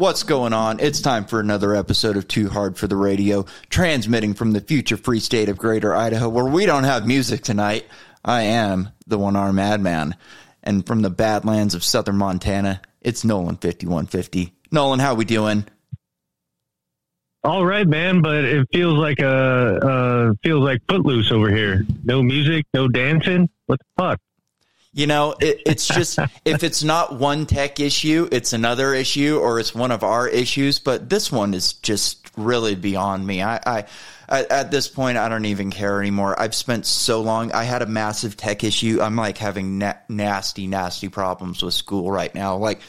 What's going on? It's time for another episode of Too Hard for the Radio, transmitting from the future free state of Greater Idaho, where we don't have music tonight. I am the one arm madman. And from the badlands of southern Montana, it's Nolan 5150. Nolan, how we doing? All right, man, but it feels like a uh, feels like footloose over here. No music, no dancing. What the fuck? You know, it, it's just if it's not one tech issue, it's another issue, or it's one of our issues. But this one is just really beyond me. I, I, I at this point, I don't even care anymore. I've spent so long. I had a massive tech issue. I'm like having na- nasty, nasty problems with school right now. Like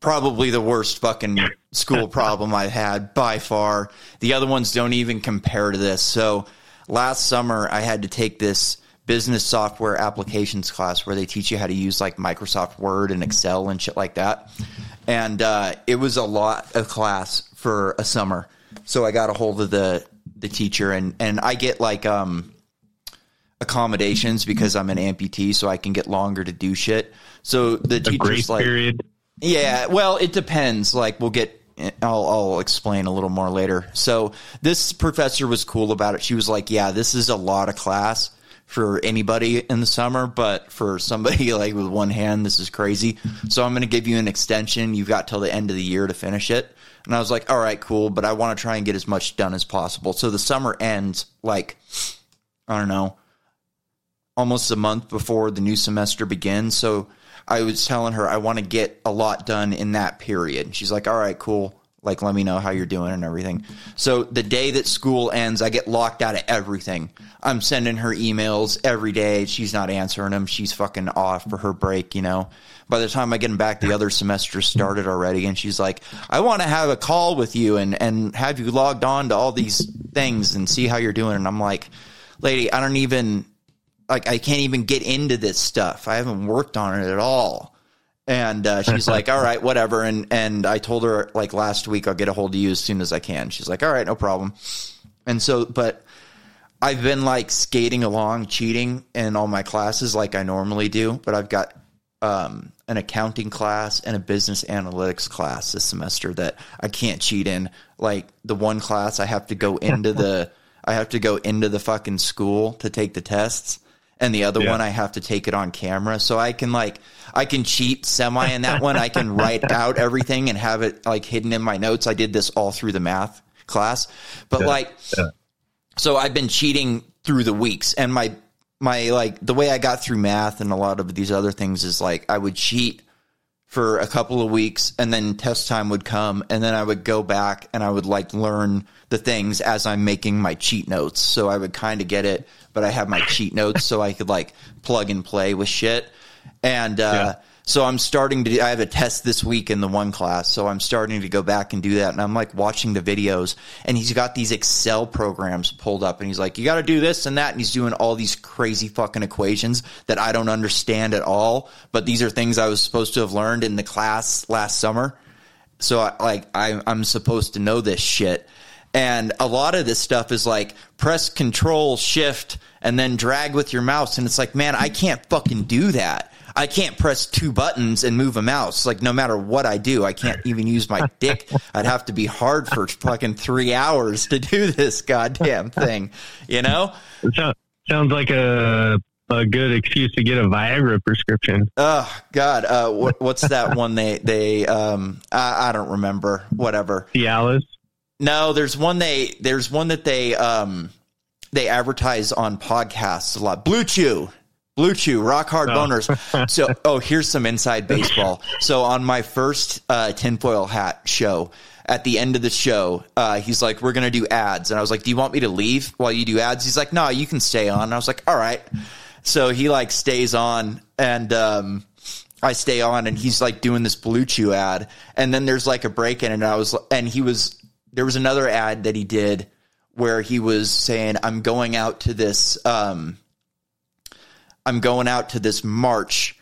probably the worst fucking school problem I've had by far. The other ones don't even compare to this. So last summer, I had to take this business software applications class where they teach you how to use like Microsoft Word and Excel and shit like that. And uh, it was a lot of class for a summer. So I got a hold of the the teacher and and I get like um accommodations because I'm an amputee, so I can get longer to do shit. So the teacher's like, period. yeah, well, it depends. Like we'll get. I'll, I'll explain a little more later. So this professor was cool about it. She was like, "Yeah, this is a lot of class, for anybody in the summer, but for somebody like with one hand, this is crazy. So I'm going to give you an extension. You've got till the end of the year to finish it. And I was like, all right, cool, but I want to try and get as much done as possible. So the summer ends like, I don't know, almost a month before the new semester begins. So I was telling her I want to get a lot done in that period. She's like, all right, cool like let me know how you're doing and everything. So the day that school ends, I get locked out of everything. I'm sending her emails every day. She's not answering them. She's fucking off for her break, you know. By the time I get back, the other semester started already, and she's like, "I want to have a call with you and and have you logged on to all these things and see how you're doing." And I'm like, "Lady, I don't even like I can't even get into this stuff. I haven't worked on it at all." And uh, she's like, "All right, whatever." And and I told her like last week, I'll get a hold of you as soon as I can. She's like, "All right, no problem." And so, but I've been like skating along, cheating in all my classes like I normally do. But I've got um, an accounting class and a business analytics class this semester that I can't cheat in. Like the one class, I have to go into the I have to go into the fucking school to take the tests and the other yeah. one I have to take it on camera. So I can like I can cheat semi in that one. I can write out everything and have it like hidden in my notes. I did this all through the math class. But yeah. like yeah. so I've been cheating through the weeks and my my like the way I got through math and a lot of these other things is like I would cheat for a couple of weeks and then test time would come and then I would go back and I would like learn the things as I'm making my cheat notes. So I would kind of get it, but I have my cheat notes so I could like plug and play with shit. And uh, yeah. So I'm starting to. I have a test this week in the one class, so I'm starting to go back and do that. And I'm like watching the videos, and he's got these Excel programs pulled up, and he's like, "You got to do this and that," and he's doing all these crazy fucking equations that I don't understand at all. But these are things I was supposed to have learned in the class last summer. So I, like I, I'm supposed to know this shit. And a lot of this stuff is like press control shift and then drag with your mouse. And it's like, man, I can't fucking do that. I can't press two buttons and move a mouse. Like no matter what I do, I can't even use my dick. I'd have to be hard for fucking three hours to do this goddamn thing. You know? Sounds like a a good excuse to get a Viagra prescription. Oh God, uh, what, what's that one? They they um I, I don't remember. Whatever. Cialis. No, there's one they there's one that they um they advertise on podcasts a lot. Blue Chew. Blue Chew, rock hard oh. boners. so, oh, here's some inside baseball. So, on my first uh, tinfoil hat show, at the end of the show, uh, he's like, "We're gonna do ads," and I was like, "Do you want me to leave while you do ads?" He's like, "No, you can stay on." And I was like, "All right." So he like stays on, and um, I stay on, and he's like doing this Blue Chew ad, and then there's like a break in, and I was, and he was, there was another ad that he did where he was saying, "I'm going out to this." Um, I'm going out to this march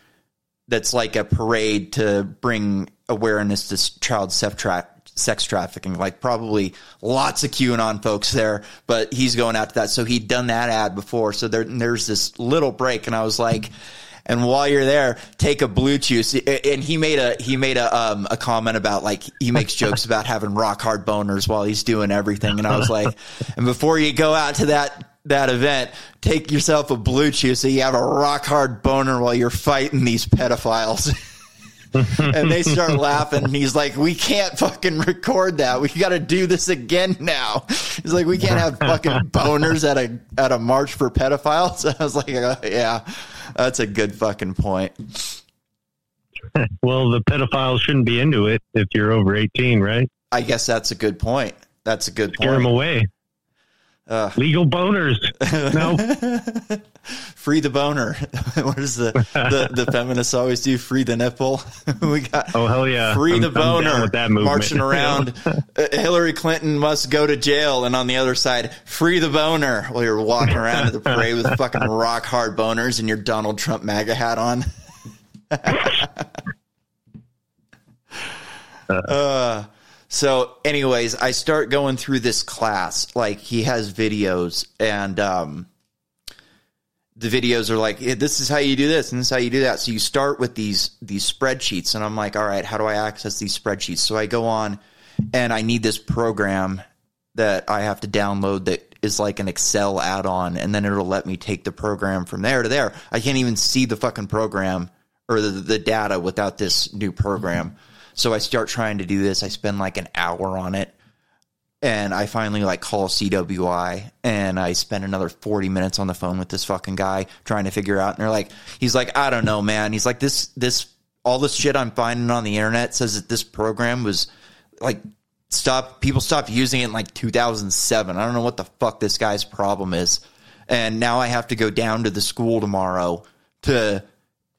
that's like a parade to bring awareness to child sex, tra- sex trafficking. Like probably lots of QAnon folks there, but he's going out to that. So he'd done that ad before. So there, there's this little break, and I was like, And while you're there, take a Blue Chew. And he made a he made a um, a comment about like he makes jokes about having rock hard boners while he's doing everything. And I was like, and before you go out to that that event, take yourself a blue chew so you have a rock hard boner while you're fighting these pedophiles. and they start laughing. And he's like, "We can't fucking record that. We got to do this again now." He's like, "We can't have fucking boners at a at a march for pedophiles." I was like, uh, "Yeah, that's a good fucking point." well, the pedophiles shouldn't be into it if you're over 18, right? I guess that's a good point. That's a good Scare point. them away. Uh, Legal boners. No. free the boner. what does the, the the feminists always do? Free the nipple. we got Oh hell yeah! free I'm- the boner with that movement. marching around. Uh, Hillary Clinton must go to jail, and on the other side, free the boner. While you're walking around at the parade with fucking rock hard boners and your Donald Trump MAGA hat on. uh, so, anyways, I start going through this class. Like he has videos, and um, the videos are like, "Yeah, this is how you do this, and this is how you do that. So you start with these these spreadsheets, and I'm like, all right, how do I access these spreadsheets? So I go on, and I need this program that I have to download that is like an Excel add-on, and then it'll let me take the program from there to there. I can't even see the fucking program or the, the data without this new program. So I start trying to do this. I spend like an hour on it. And I finally like call CWI and I spend another 40 minutes on the phone with this fucking guy trying to figure out. And they're like he's like I don't know man. He's like this this all this shit I'm finding on the internet says that this program was like stop people stopped using it in like 2007 I don't know what the fuck this guy's problem is. And now I have to go down to the school tomorrow to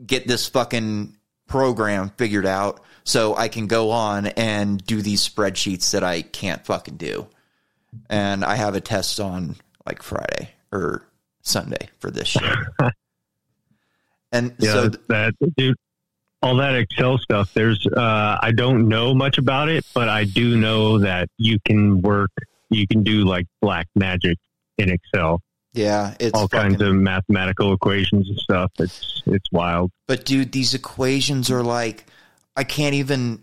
get this fucking program figured out so I can go on and do these spreadsheets that I can't fucking do. And I have a test on like Friday or Sunday for this shit. and Yeah, so that dude, all that Excel stuff. There's, uh, I don't know much about it, but I do know that you can work, you can do like black magic in Excel, yeah, it's all fucking, kinds of mathematical equations and stuff. It's it's wild. But dude, these equations are like I can't even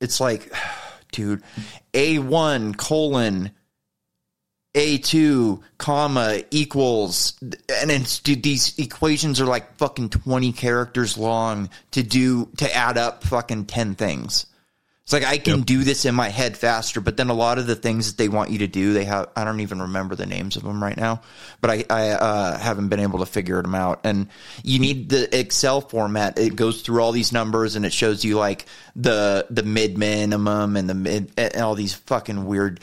it's like dude, A1 colon A2 comma equals and it's dude these equations are like fucking 20 characters long to do to add up fucking 10 things. It's like I can Yep. do this in my head faster, but then a lot of the things that they want you to do, they have I don't even remember the names of them right now, but I I uh, haven't been able to figure them out. And you need the Excel format. It goes through all these numbers and it shows you like the the mid minimum and the mid and all these fucking weird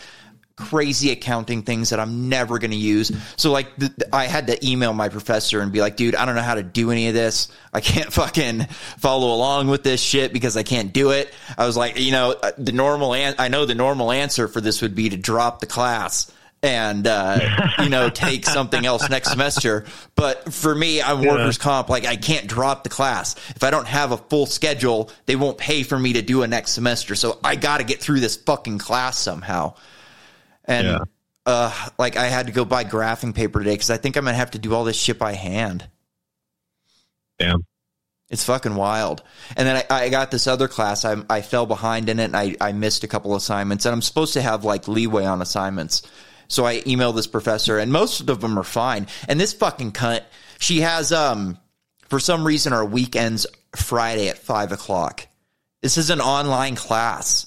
crazy accounting things that I'm never going to use. So like th- I had to email my professor and be like, dude, I don't know how to do any of this. I can't fucking follow along with this shit because I can't do it. I was like, you know, uh, the normal an- I know the normal answer for this would be to drop the class and uh, you know take something else next semester. But for me, I'm workers comp. Like I can't drop the class if I don't have a full schedule. They won't pay for me to do a next semester. So I got to get through this fucking class somehow. And Yeah. uh, like I had to go buy graphing paper today because I think I'm gonna have to do all this shit by hand. Damn. It's fucking wild. And then I, I got this other class. I, I fell behind in it and I, I missed a couple assignments. And I'm supposed to have like leeway on assignments. So I emailed this professor and most of them are fine. And this fucking cunt, she has, um, for some reason, our weekends Friday at five o'clock. This is an online class.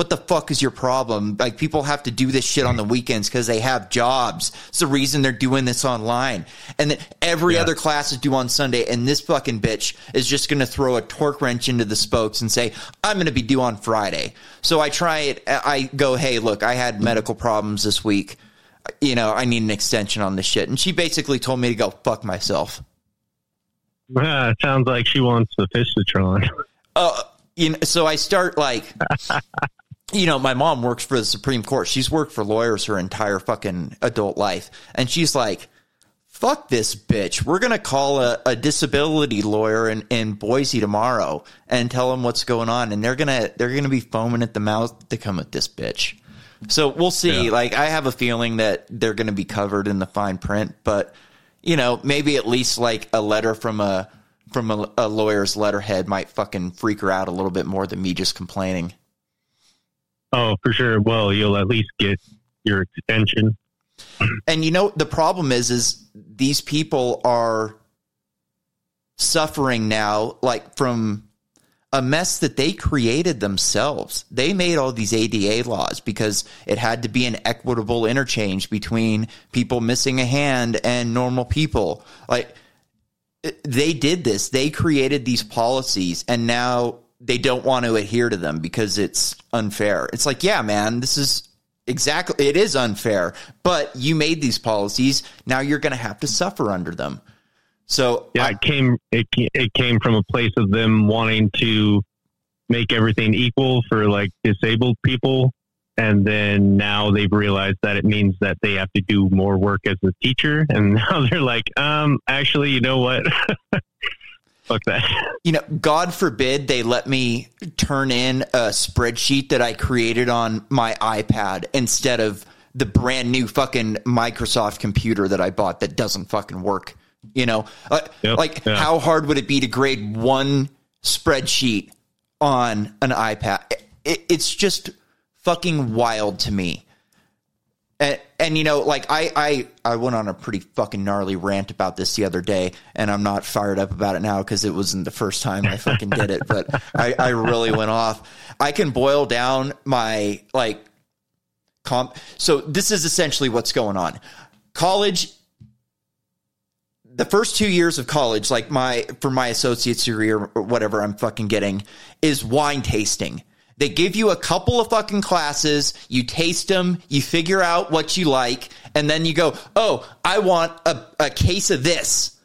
What the fuck is your problem? Like people have to do this shit on the weekends because they have jobs. It's the reason they're doing this online. And then every Yeah. other class is due on Sunday, and this fucking bitch is just gonna throw a torque wrench into the spokes and say, I'm gonna be due on Friday. So I try it I go, Hey, look, I had medical problems this week. You know, I need an extension on this shit. And she basically told me to go fuck myself. It sounds like she wants the fish fistotron. uh, you know, so I start like, you know, my mom works for the Supreme Court. She's worked for lawyers her entire fucking adult life. And she's like, fuck this bitch. We're going to call a, a disability lawyer in, in Boise tomorrow and tell them what's going on. And they're going to, they're going to be foaming at the mouth to come at this bitch. So we'll see. Yeah. Like, I have a feeling that they're going to be covered in the fine print, but you know, maybe at least like a letter from a from a, a lawyer's letterhead might fucking freak her out a little bit more than me just complaining. Oh, for sure. Well, you'll at least get your extension. And you know the problem is is these people are suffering now like from a mess that they created themselves. They made all these ADA laws because it had to be an equitable interchange between people missing a hand and normal people. Like they did this. They created these policies and now they don't want to adhere to them because it's unfair. It's like, yeah, man, this is exactly it is unfair, but you made these policies, now you're going to have to suffer under them. So yeah, I, it came it it came from a place of them wanting to make everything equal for like disabled people, and then now they've realized that it means that they have to do more work as a teacher, and now they're like, um, actually, you know what? Fuck that. You know, God forbid they let me turn in a spreadsheet that I created on my iPad instead of the brand new fucking Microsoft computer that I bought that doesn't fucking work. You know, uh, yep, like yeah. how hard would it be to grade one spreadsheet on an iPad? It, it's just fucking wild to me. And, and you know, like I, I, I went on a pretty fucking gnarly rant about this the other day, and I'm not fired up about it now because it wasn't the first time I fucking did it, but I, I really went off. I can boil down my like comp. So this is essentially what's going on. College the first two years of college, like my for my associate's degree or whatever I'm fucking getting, is wine tasting. They give you a couple of fucking classes, you taste them, you figure out what you like, and then you go, oh, I want a, a case of this.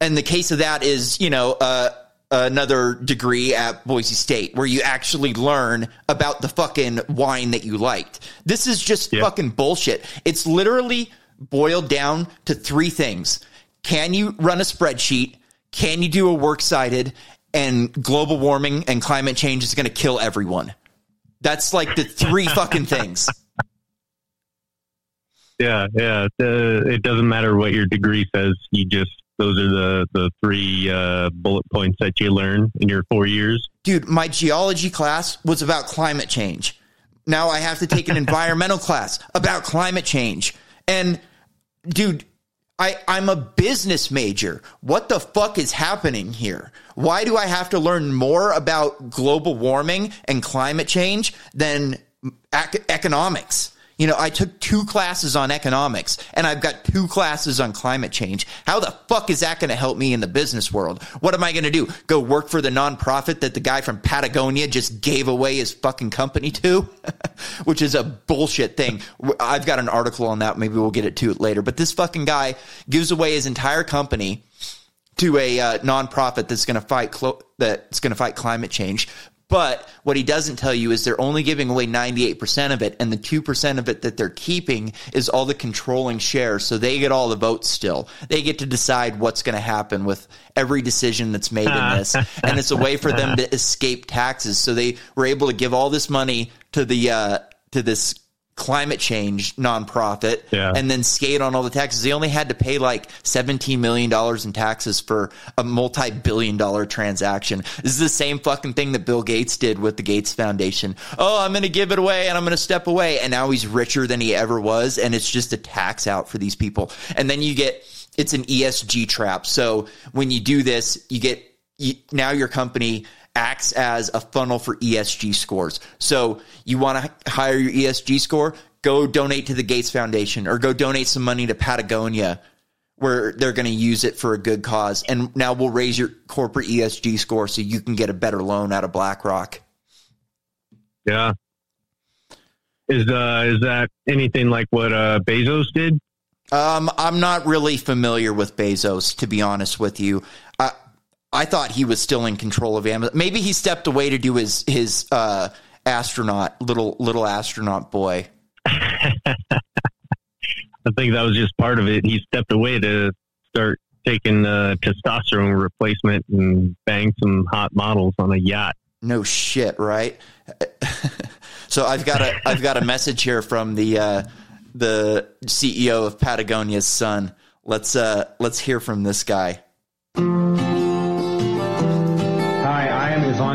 And the case of that is, you know, uh, another degree at Boise State where you actually learn about the fucking wine that you liked. This is just yeah. fucking bullshit. It's literally boiled down to three things can you run a spreadsheet? Can you do a works cited? And global warming and climate change is going to kill everyone. That's like the three fucking things. Yeah, yeah. Uh, it doesn't matter what your degree says. You just those are the the three uh, bullet points that you learn in your four years. Dude, my geology class was about climate change. Now I have to take an environmental class about climate change. And dude, I, I'm a business major. What the fuck is happening here? Why do I have to learn more about global warming and climate change than ec- economics? You know, I took two classes on economics and I've got two classes on climate change. How the fuck is that going to help me in the business world? What am I going to do? Go work for the nonprofit that the guy from Patagonia just gave away his fucking company to? Which is a bullshit thing. I've got an article on that. Maybe we'll get it to it later. But this fucking guy gives away his entire company to a uh, nonprofit that's going to fight clo- that's going to fight climate change but what he doesn't tell you is they're only giving away 98% of it, and the 2% of it that they're keeping is all the controlling shares. So they get all the votes still. They get to decide what's going to happen with every decision that's made in this. and it's a way for them to escape taxes. So they were able to give all this money to the, uh, to this climate change nonprofit yeah. and then skate on all the taxes. They only had to pay like $17 million in taxes for a multi billion dollar transaction. This is the same fucking thing that Bill Gates did with the Gates Foundation. Oh, I'm going to give it away and I'm going to step away. And now he's richer than he ever was. And it's just a tax out for these people. And then you get, it's an ESG trap. So when you do this, you get, you, now your company acts as a funnel for ESG scores. So you want to hire your ESG score? Go donate to the Gates Foundation or go donate some money to Patagonia where they're going to use it for a good cause. And now we'll raise your corporate ESG score so you can get a better loan out of BlackRock. Yeah. Is uh is that anything like what uh Bezos did? Um, I'm not really familiar with Bezos, to be honest with you. I thought he was still in control of Amazon. Maybe he stepped away to do his his uh, astronaut little little astronaut boy. I think that was just part of it. He stepped away to start taking uh, testosterone replacement and bang some hot models on a yacht. No shit, right? so I've got a I've got a message here from the uh, the CEO of Patagonia's son. Let's uh, let's hear from this guy.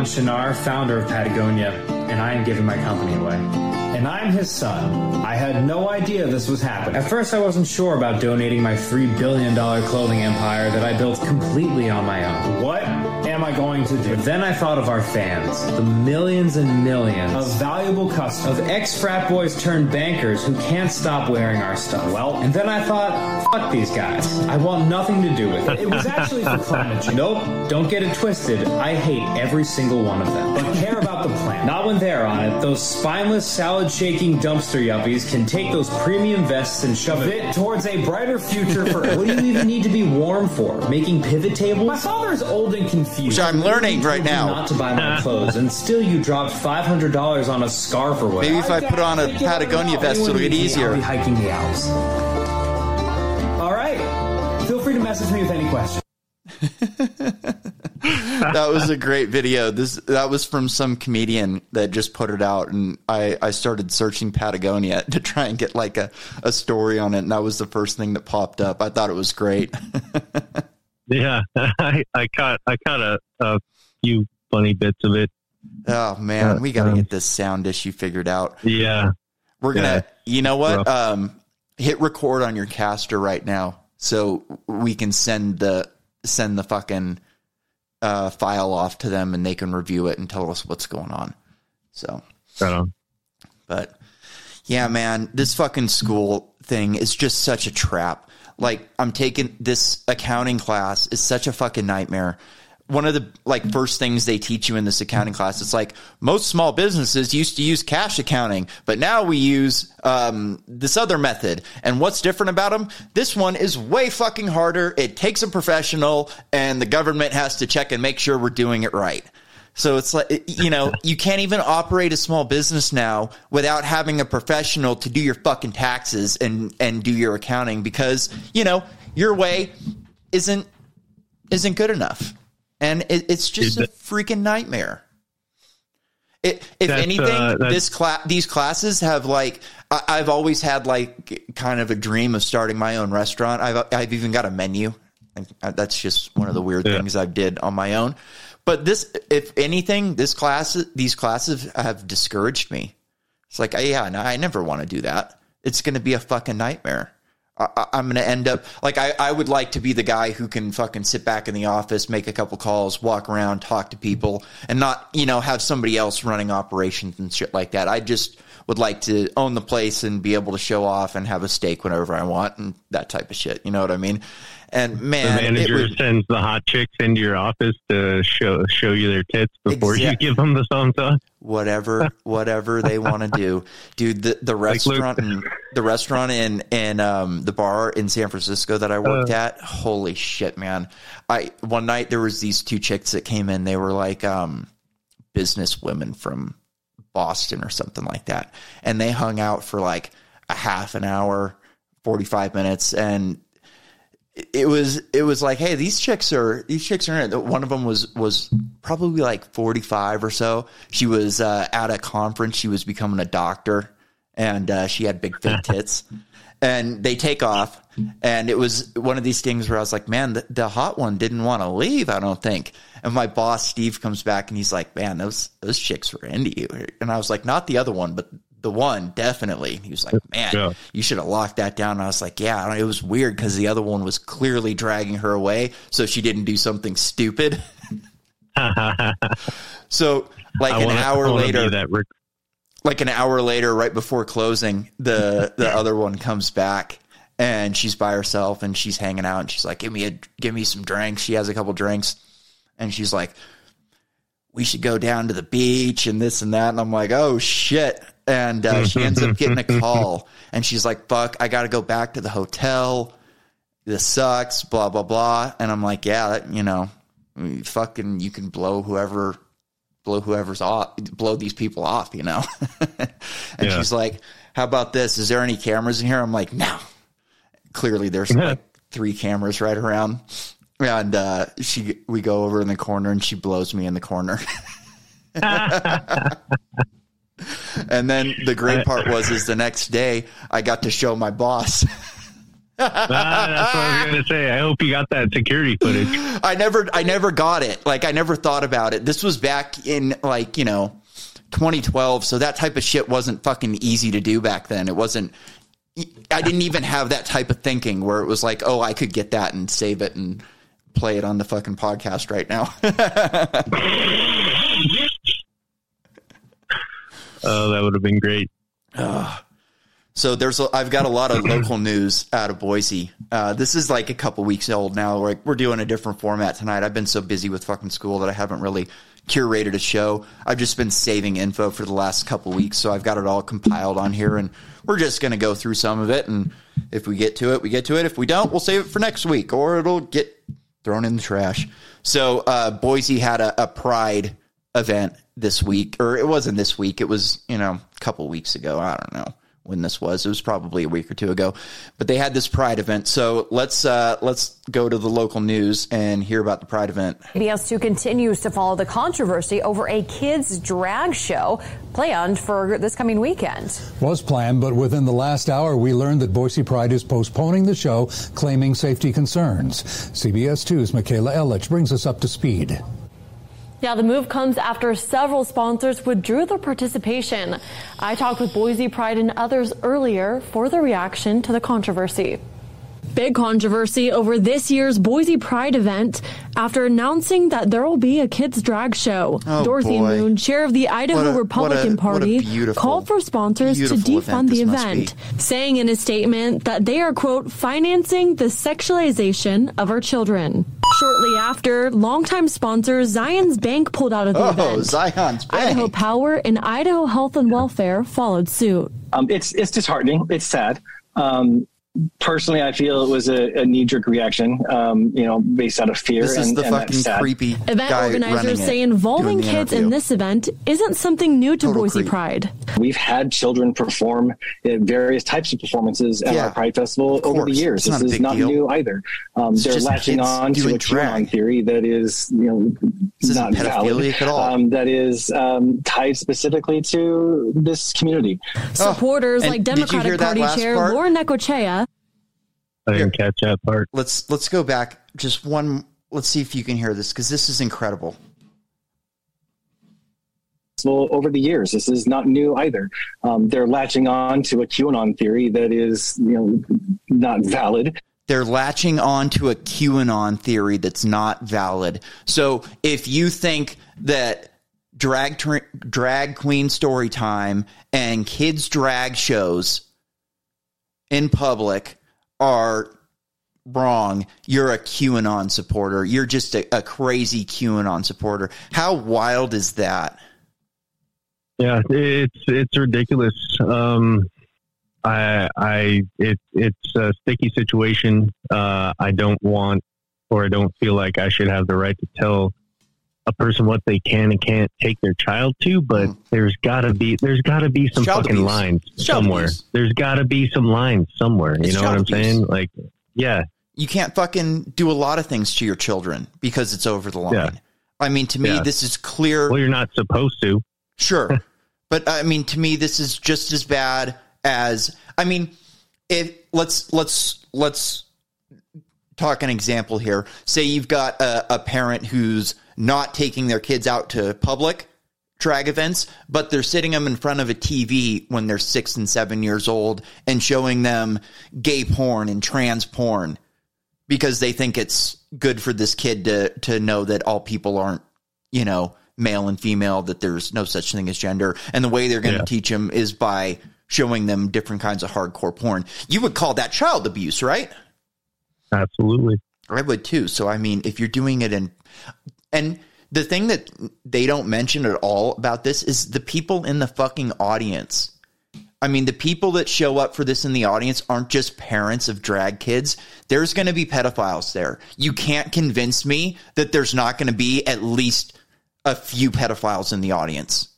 Chouinard, founder of Patagonia, and I am giving my company away. And I'm his son. I had no idea this was happening. At first, I wasn't sure about donating my $3 billion clothing empire that I built completely on my own. What am I going to do? But then I thought of our fans, the millions and millions of valuable customers, of ex frat boys turned bankers who can't stop wearing our stuff. Well, and then I thought, fuck these guys. I want nothing to do with it. It was actually for climate change. Nope, don't get it twisted. I hate every single one of them, but care about the planet. Not when they're on it. Those spineless, salad shaking dumpster yuppies can take those premium vests and shove it towards a brighter future for. what do you even need to be warm for? Making pivot tables? My father is old and confused. Which I'm learning right Told you now. Not to buy my clothes, and still you dropped five hundred dollars on a scarf or whatever. Maybe if I put on a Patagonia vest, it'll get easier. I'll be hiking the Alps. All right. Feel free to message me with any questions. that was a great video. This that was from some comedian that just put it out, and I I started searching Patagonia to try and get like a a story on it, and that was the first thing that popped up. I thought it was great. Yeah, I, I caught I caught a, a few funny bits of it. oh man, Uh, we got to um, get this sound issue figured out. Yeah, We're gonna, Yeah. you know what? Um, hit record on your caster right now, so we can send the send the fucking uh, file off to them, and they can review it and tell us what's going on. So. right on. But yeah, man, this fucking school thing is just such a trap. Like I'm taking this accounting class is such a fucking nightmare. One of the like first things they teach you in this accounting class, it's like most small businesses used to use cash accounting, but now we use um, this other method. And what's different about them? This one is way fucking harder. It takes a professional, and the government has to check and make sure we're doing it right. So it's like, you know, you can't even operate a small business now without having a professional to do your fucking taxes and, and do your accounting because, you know, your way isn't, isn't good enough. And it, it's just a freaking nightmare. It, if anything, uh, this class, these classes have like, I, I've always had like kind of a dream of starting my own restaurant. I've, I've even got a menu. Uh, That's just one of the weird Yeah. things I did on my own. But this, if anything, this class, these classes have discouraged me. It's like, yeah, no, I never want to do that. It's going to be a fucking nightmare. I, I'm going to end up like I, I would like to be the guy who can fucking sit back in the office, make a couple calls, walk around, talk to people, and not you know have somebody else running operations and shit like that. I just would like to own the place and be able to show off and have a steak whenever I want and that type of shit. You know what I mean? And The man, it manager would- sends the hot chicks into your office to show show you their tits before you give them the thumbs up. whatever whatever they want to do. Dude the, the restaurant in, the restaurant in in um the bar in san francisco that i worked at holy shit man. I one night there was these two chicks that came in. They were like um business women from boston or something like that. And they hung out for like a half an hour 45 minutes. And it was it was like hey these chicks are these chicks are in it. One of them was was probably like 45 or so. She was uh, at a conference. She was becoming a doctor and uh, she had big fake tits. And they take off. And it was one of these things where i was like man the, the hot one didn't want to leave i don't think. And my boss steve comes back and he's like man those those chicks were into you. And i was like not the other one but the one definitely he was like man Yeah. you should have locked that down. And I was like, yeah, it was weird because the other one was clearly dragging her away, so she didn't do something stupid. so, like I an wanna- hour later, that Rick. like an hour later, right before closing, the the other one comes back and she's by herself and she's hanging out and she's like, give me a give me some drinks. She has a couple drinks and she's like, we should go down to the beach and this and that. And I'm like, oh shit. And uh, she ends up getting a call and she's like, fuck, I got to go back to the hotel. This sucks, blah, blah, blah. And I'm like, yeah, that, you know, fucking, you can blow whoever, blow whoever's off, blow these people off, you know? and Yeah. she's like, how about this? Is there any cameras in here? I'm like, no. Clearly there's like three cameras right around. And uh, she, we go over in the corner, and she blows me in the corner. and then the great part was, is the next day I got to show my boss. Ah, that's what I was going to say. I hope you got that security footage. I never, I never got it. Like I never thought about it. This was back in like you know, 2012. So that type of shit wasn't fucking easy to do back then. It wasn't. I didn't even have that type of thinking where it was like, oh, I could get that and save it and play it on the fucking podcast right now. Oh, that would have been great. So there's a, I've got a lot of local news out of Boise. Uh, this is like a couple weeks old now. We're, we're doing a different format tonight. I've been so busy with fucking school that I haven't really curated a show. I've just been saving info for the last couple weeks, so I've got it all compiled on here, and we're just to go through some of it. And if we get to it, we get to it. If we don't, we'll save it for next week, or it'll get thrown in the trash. So uh, Boise had a, a Pride event this week, or it wasn't this week. It was you know a couple weeks ago. I don't know when this was. It was probably a week or two ago, but they had this Pride event. So let's uh, let's go to the local news and hear about the Pride event. CBS 2 continues to follow the controversy over a kids' drag show planned for this coming weekend. Was planned, but within the last hour, we learned that Boise Pride is postponing the show, claiming safety concerns. CBS 2's Michaela Ellich brings us up to speed. Yeah, the move comes after several sponsors withdrew their participation. I talked with Boise Pride and others earlier for their reaction to the controversy. Big controversy over this year's Boise Pride event after announcing that there will be a kids' drag show. Oh, Dorothy boy. Moon, chair of the Idaho a- Republican what a- Party, beautiful, called for sponsors to beautiful event defund the event, saying in a statement that they are, quote, financing the sexualization of our children. Shortly after, longtime sponsor Zion's Bank pulled out of the Oh, event. Zion's Bank. Idaho Power and Idaho Health and Welfare followed suit. Um, it's it's disheartening. It's sad. Um, personally, I feel it was a, a knee jerk reaction. Um, you know, based out of fear. This is the and fucking creepy Event guy organizers say involving doing the kids in this event isn't something new to Total Boise creep. Pride. We've had children perform at various types of performances at Yeah, our Pride Festival over the years. It's not this is not deal. new either. Um, they're latching on to a QAnon drag. theory that is, you know, This isn't not valid. pedophilic at all. Um, that is um, tied specifically to this community. Supporters Oh, like Democratic Party Chair part? Lauren Necochea I didn't catch that part. let's let's go back just one. Let's see if you can hear this because this is incredible. Well, over the years. This is not new either. Um, they're latching on to a QAnon theory that is, you know, not valid. they're latching on to a QAnon theory that's not valid. So if you think that drag tr- drag queen story time and kids drag shows in public are wrong, you're a QAnon supporter. You're just a, a crazy QAnon supporter. How wild is that? Yeah, it's it's ridiculous. Um, I I it it's a sticky situation. Uh, I don't want or I don't feel like I should have the right to tell a person what they can and can't take their child to, but Mm. there's gotta be there's gotta be some Child fucking abuse. lines Child somewhere. abuse. There's gotta be some lines somewhere. It's you know what I'm abuse. saying? Like, yeah, You can't fucking do a lot of things to your children because it's over the line. Yeah. I mean, to me, Yeah. this is clear. well, you're not supposed to. Sure. but I mean to me this is just as bad as I mean if let's let's let's talk an example here. Say you've got a, a parent who's not taking their kids out to public drag events, but they're sitting them in front of a TV when they're six and seven years old and showing them gay porn and trans porn because they think it's good for this kid to to know that all people aren't, you know, male and female, that there's no such thing as gender. And the way they're going to Yeah. teach them is by showing them different kinds of hardcore porn. You would call that child abuse, right? Absolutely. I would too. So I mean, if you're doing it in and the thing that they don't mention at all about this is the people in the fucking audience. I mean, the people that show up for this in the audience aren't just parents of drag kids. There's going to be pedophiles there. You can't convince me that there's not going to be at least a few pedophiles in the audience.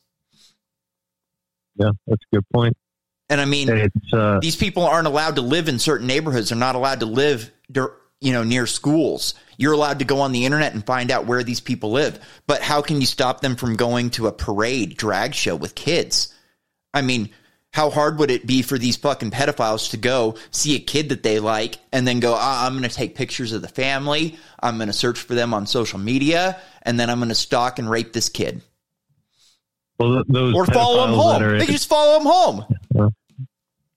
Yeah, that's a good point. And I mean, It's uh, these people aren't allowed to live in certain neighborhoods. They're not allowed to live, you know, near schools. You're allowed to go on the internet and find out where these people live. But how can you stop them from going to a parade drag show with kids? I mean, How hard would it be for these fucking pedophiles to go see a kid that they like and then go, ah, I'm going to take pictures of the family. I'm going to search for them on social media and then I'm going to stalk and rape this kid. Well, those or follow them home. They can just follow them home.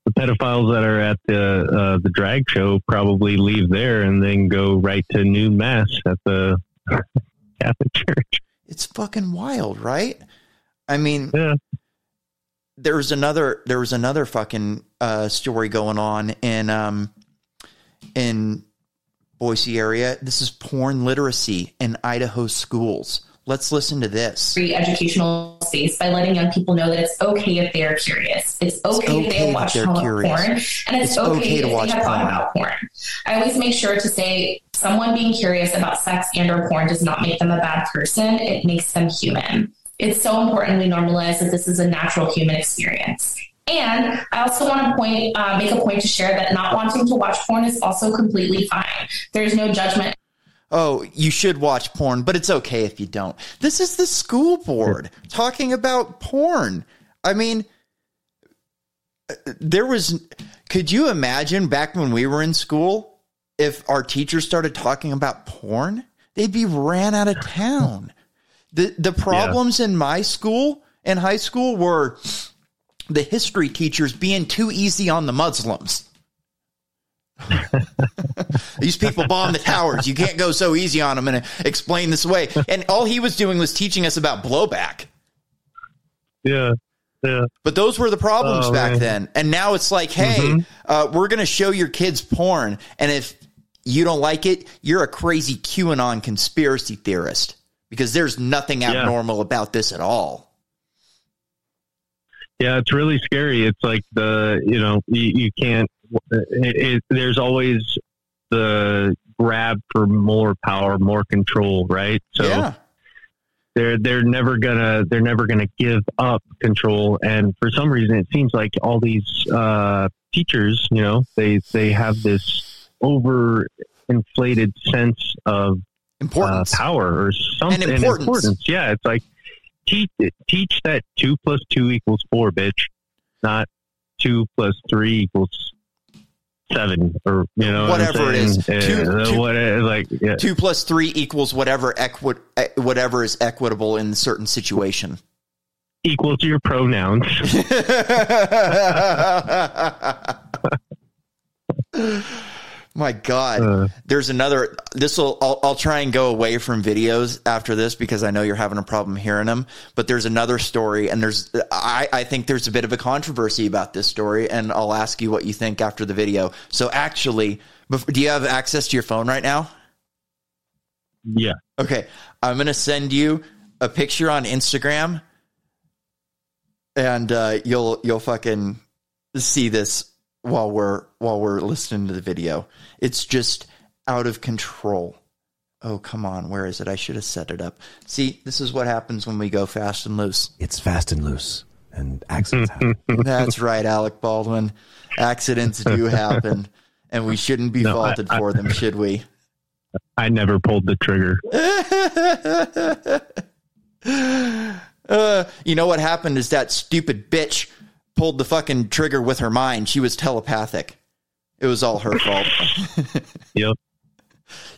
The pedophiles that are at the uh, the drag show probably leave there and then go right to new mass at the Catholic Church. It's fucking wild, right? I mean, Yeah. there was another there was another fucking uh, story going on in um in Boise area. This is porn literacy in Idaho schools. Let's listen to this. free educational space by letting young people know that it's okay if they're curious. It's okay, if okay they if watch they're porn, and it's, It's okay, okay to if watch they have thought porn. about porn. I always make sure to say someone being curious about sex and or porn does not make them a bad person. It makes them human. It's so important we normalize that this is a natural human experience. And I also want to point, uh, make a point to share that not wanting to watch porn is also completely fine. There's no judgment Oh, you should watch porn, but it's okay if you don't. This is the school board talking about porn. I mean, uh, there was. Could you imagine back when we were in school if our teachers started talking about porn? They'd be ran out of town. The the problems in my school in high school were the history teachers being too easy on the Muslims. These people bombed the towers. You can't go so easy on them and explain this away. And all he was doing was teaching us about blowback. Yeah. Yeah. But those were the problems Oh, back man. then. And now it's like, hey, Mhm. uh, we're going to show your kids porn. And if you don't like it, you're a crazy QAnon conspiracy theorist because there's nothing Yeah. abnormal about this at all. Yeah, it's really scary. It's like the you know you, you can't. It, it, there's always the grab for more power, more control, right? So yeah. they're they're never gonna they're never gonna give up control. And for some reason, it seems like all these uh, teachers, you know, they they have this over inflated sense of uh, Importance. power or something. And importance. Yeah, it's like teach teach that two plus two equals four, bitch, not two plus three equals seven or you know what Whatever it is. Two- Yeah, two- what it- like yeah. Two plus three equals whatever equi- eh, whatever is equitable in a certain situation. equal to your pronouns. My God, Uh. there's another. This will. I'll, I'll try and go away from videos after this because I know you're having a problem hearing them. But there's another story, and there's. I I think there's a bit of a controversy about this story, and I'll ask you what you think after the video. So actually, do you have access to your phone right now? yeah. Okay, I'm gonna send you a picture on Instagram, and uh, you'll you'll fucking see this while we're while we're listening to the video. It's just out of control. Oh come on, where is it? I should have set it up. See, this is what happens when we go fast and loose. It's fast and loose, and accidents happen. That's right, Alec Baldwin. Accidents do happen, and we shouldn't be No, I- faulted I- for them, should we? I never pulled the trigger. uh, you know what happened is that stupid bitch pulled the fucking trigger with her mind. She was telepathic. It was all her fault. Yep.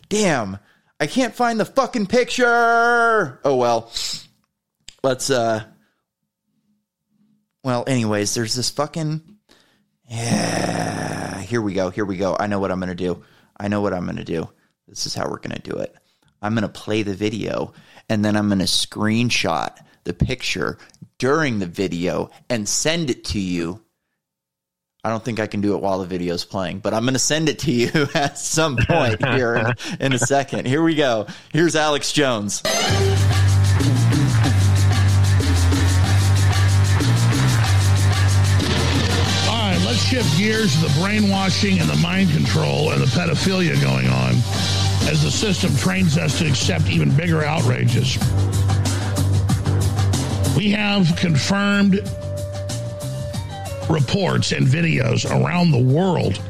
Damn. I can't find the fucking picture. Oh well. Let's uh Well, anyways, there's this fucking Yeah. Here we go. Here we go. I know what I'm going to do. I know what I'm going to do. This is how we're going to do it. I'm going to play the video and then I'm going to screenshot the picture during the video and send it to you. I don't think I can do it while the video is playing, but I'm going to send it to you at some point here in, a second. Here we go. Here's Alex Jones. All right, let's shift gears to the brainwashing and the mind control and the pedophilia going on as the system trains us to accept even bigger outrages. We have confirmed reports and videos around the world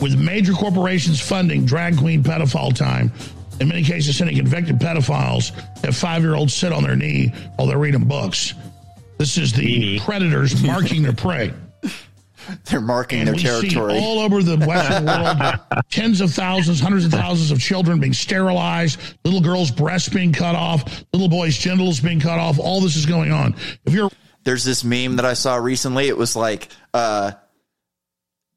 with major corporations funding drag queen pedophile time. In many cases, sending convicted pedophiles have five year olds sit on their knee while they're reading books. This is the predators marking their prey. They're marking And their territory. all over the Western world tens of thousands, hundreds of thousands of children being sterilized, little girls' breasts being cut off, little boys' genitals being cut off. All this is going on. If you're There's this meme that I saw recently. It was like uh,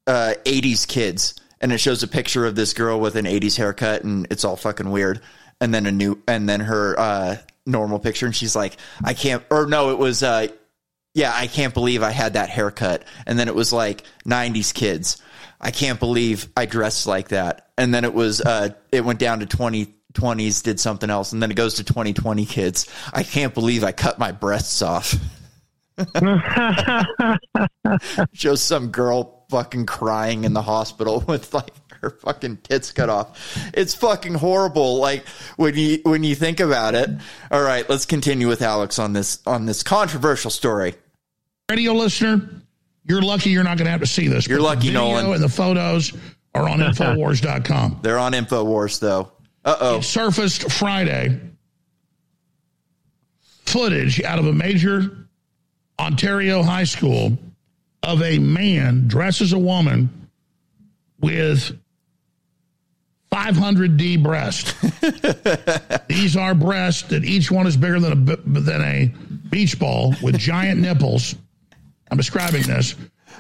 uh, 80s kids, and it shows a picture of this girl with an 80s haircut, and it's all fucking weird. And then a new, and then her uh, normal picture, and she's like, I can't, or no, it was, uh, yeah, I can't believe I had that haircut. And then it was like 90s kids. I can't believe I dressed like that. And then it was, uh, it went down to 2020s, did something else. And then it goes to 2020 kids. I can't believe I cut my breasts off. Shows some girl fucking crying in the hospital with like her fucking tits cut off. It's fucking horrible. Like when you when you think about it. All right, let's continue with Alex on this on this controversial story. radio listener, you're lucky you're not going to have to see this. You're lucky, the video Nolan. And the photos are on Infowars.com. They're on Infowars though. Uh oh. Surfaced Friday footage out of a major Ontario high school of a man dressed as a woman with 500D breast. These are breasts that each one is bigger than a than a beach ball with giant nipples. I'm describing this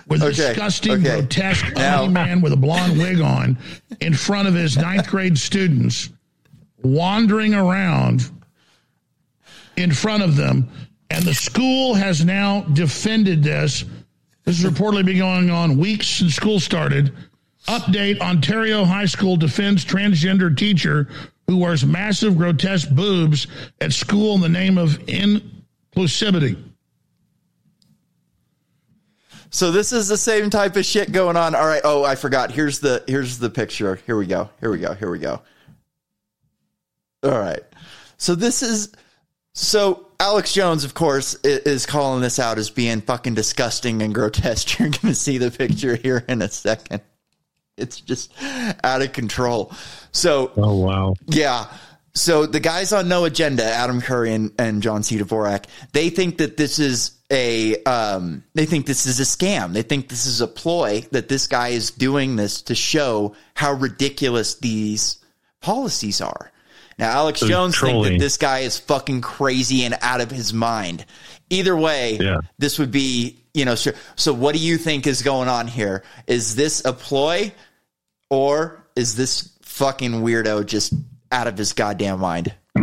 with a Okay, disgusting, okay. grotesque, Now- man with a blonde wig on in front of his ninth grade students, wandering around in front of them. And the school has now defended this. This has reportedly been going on weeks since school started. Update Ontario High School defends transgender teacher who wears massive, grotesque boobs at school in the name of inclusivity. So this is the same type of shit going on. All right. Oh, I forgot. Here's the here's the picture. Here we go. Here we go. Here we go. All right. So this is so Alex Jones, of course, is calling this out as being fucking disgusting and grotesque. You're going to see the picture here in a second. It's just out of control. So Oh wow. yeah. So the guys on No Agenda, Adam Curry and, and John C. Dvorak, they think that this is a um, they think this is a scam. They think this is a ploy that this guy is doing this to show how ridiculous these policies are. Now Alex So Jones thinks that this guy is fucking crazy and out of his mind. Either way, Yeah. this would be you know. So, so what do you think is going on here? Is this a ploy? Or is this fucking weirdo just out of his goddamn mind?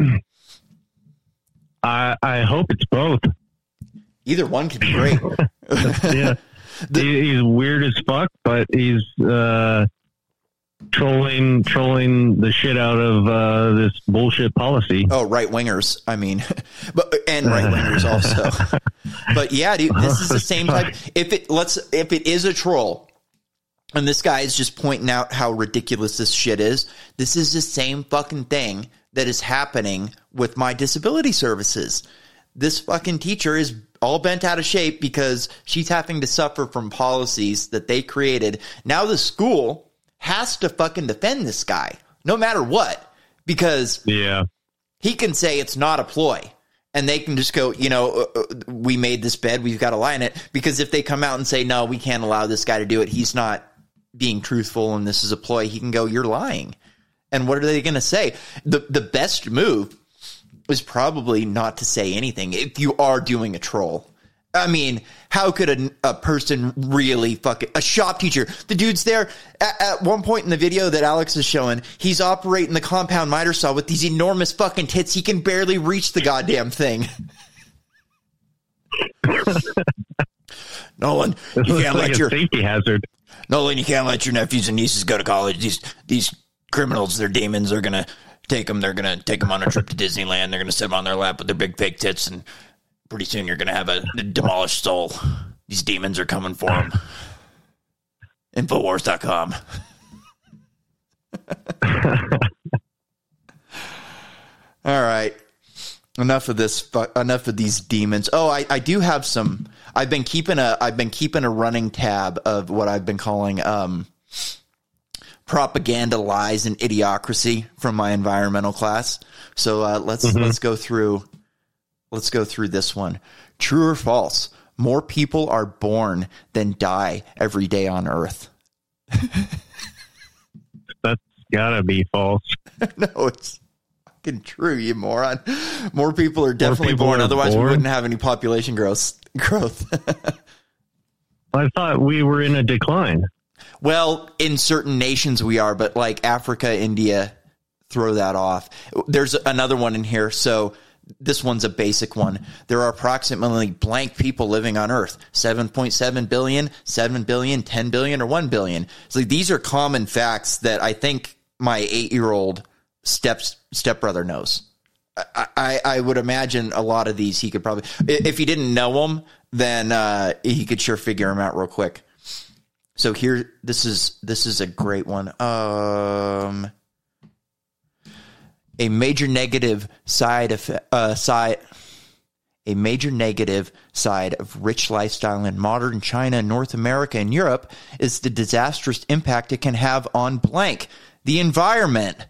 I I hope it's both. Either one could be great. yeah. He- he's weird as fuck, but he's uh, trolling trolling the shit out of uh, this bullshit policy. oh, right wingers. I mean, but and right wingers also. but yeah, dude, this is the same type. If it let's if it is a troll, and this guy is just pointing out how ridiculous this shit is. This is the same fucking thing that is happening with my disability services. This fucking teacher is all bent out of shape because she's having to suffer from policies that they created. Now the school has to fucking defend this guy no matter what because Yeah. he can say it's not a ploy and they can just go you know uh, uh, we made this bed we've got to lie in it because if they come out and say no we can't allow this guy to do it he's not being truthful and this is a ploy he can go you're lying and what are they going to say the the best move is probably not to say anything if you are doing a troll I mean, how could a, a person really fucking a shop teacher? The dude's there at, at one point in the video that Alex is showing. He's operating the compound miter saw with these enormous fucking tits. He can barely reach the goddamn thing. Nolan, you can't let your safety hazard. Nolan, you can't let your nephews and nieces go to college. These these criminals, they're demons. They're gonna take them. They're gonna take them on a trip to Disneyland. They're gonna sit them on their lap with their big fake tits, and pretty soon you're gonna have a, a demolished soul. These demons are coming for them. Infowars.com. All right. Enough of this. Enough of these demons. Oh, I, I do have some. I've been keeping a. I've been keeping a running tab of what I've been calling um, propaganda, lies, and idiocracy from my environmental class. So uh, let's let's go through. Let's go through this one. True or false? More people are born than die every day on Earth. That's gotta be false. no, it's fucking true, you moron. More people are definitely people born, are otherwise we wouldn't have any population growth. Growth. I thought we were in a decline. well, in certain nations we are, but like Africa, India, throw that off. There's another one in here, so this one's a basic one. There are approximately blank people living on Earth 7.7 billion, 7 billion, 10 billion, or 1 billion. So these are common facts that I think my eight year old steps stepbrother knows. I, I, I would imagine a lot of these he could probably, if he didn't know them, then uh, he could sure figure them out real quick. So here, this is this is a great one. Um, a major negative side of uh, side a major negative side of rich lifestyle in modern China, North America, and Europe is the disastrous impact it can have on blank the environment.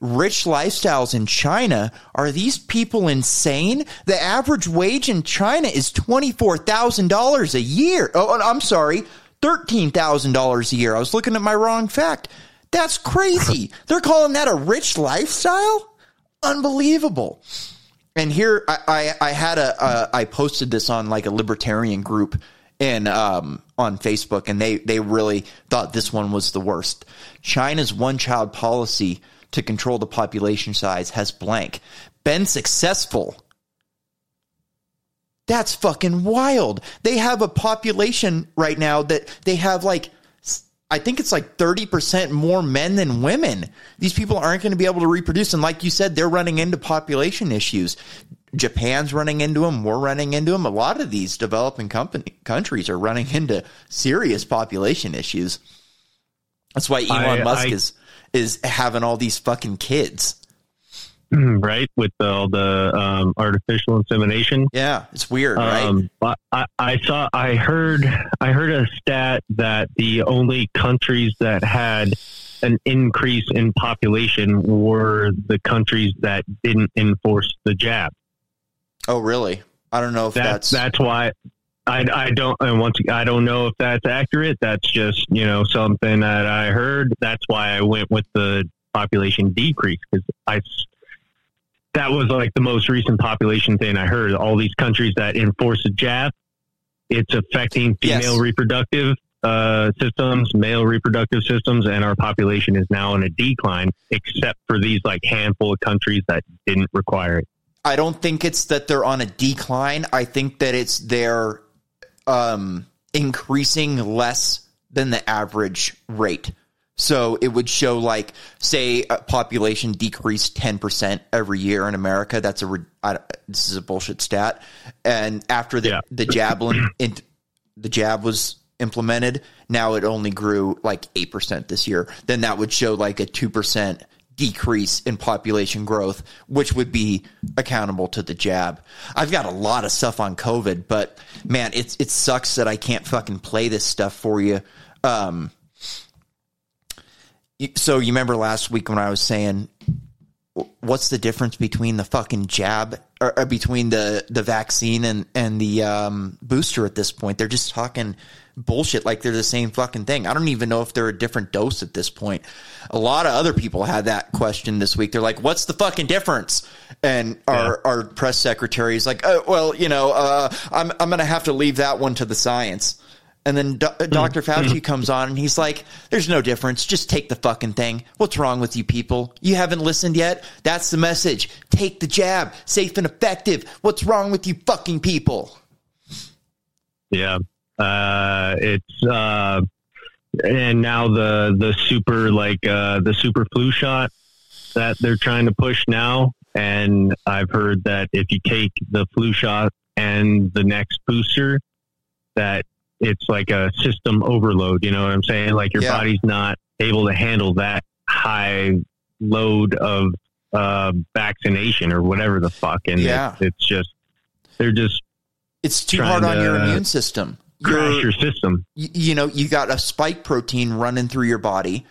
Rich lifestyles in China are these people insane? The average wage in China is twenty four thousand dollars a year. Oh, I'm sorry, thirteen thousand dollars a year. I was looking at my wrong fact. That's crazy. They're calling that a rich lifestyle? Unbelievable. And here I, I, I had a uh, I posted this on like a libertarian group in um, on Facebook, and they they really thought this one was the worst. China's one child policy to control the population size has blank been successful. That's fucking wild. They have a population right now that they have like I think it's like 30% more men than women. These people aren't going to be able to reproduce. And like you said, they're running into population issues. Japan's running into them. We're running into them. A lot of these developing company, countries are running into serious population issues. That's why Elon I- Musk I- is, is having all these fucking kids. right? With all the um, artificial insemination. Yeah, it's weird, right? Um, I, I- I saw, I heard, I heard a stat that the only countries that had an increase in population were the countries that didn't enforce the jab. Oh, really? I don't know if That's that's, that's why. I, I don't and once I don't know if that's accurate. That's just you know something that I heard. That's why I went with the population decrease because I that was like the most recent population thing I heard. All these countries that enforce a jab, it's affecting female Yes. reproductive uh, systems, male reproductive systems, and our population is now in a decline, except for these like handful of countries that didn't require it. I don't think it's that they're on a decline. I think that it's they're um, increasing less than the average rate. So it would show like, say, a population decreased ten percent every year in America. That's a re- I, this is a bullshit stat. And after the Yeah. the jab in, the jab was implemented, now it only grew like eight percent this year. Then that would show like a two percent decrease in population growth, which would be accountable to the jab. I've got a lot of stuff on COVID, but man, it's it sucks that I can't fucking play this stuff for you. Um, so you remember last week when I was saying what's the difference between the fucking jab or, or between the the vaccine and and the um, booster at this point they're just talking bullshit like they're the same fucking thing i don't even know if they're a different dose at this point a lot of other people had that question this week they're like what's the fucking difference and our our press secretary is like oh, well you know uh, i'm i'm gonna have to leave that one to the science and then Do- Dr. Fauci comes on and he's like, there's no difference. Just take the fucking thing. What's wrong with you people? You haven't listened yet? That's the message. Take the jab. Safe and effective. What's wrong with you fucking people? Yeah. Uh, it's, uh, and now the, the super, like, uh, the super flu shot that they're trying to push now. And I've heard that if you take the flu shot and the next booster, that it's like a system overload. You know what I'm saying? Like your Yeah. body's not able to handle that high load of, uh, vaccination or whatever the fuck. And Yeah. it's, it's just, they're just It's too hard on your immune system. Crash your system. you, you know, you got a spike protein running through your body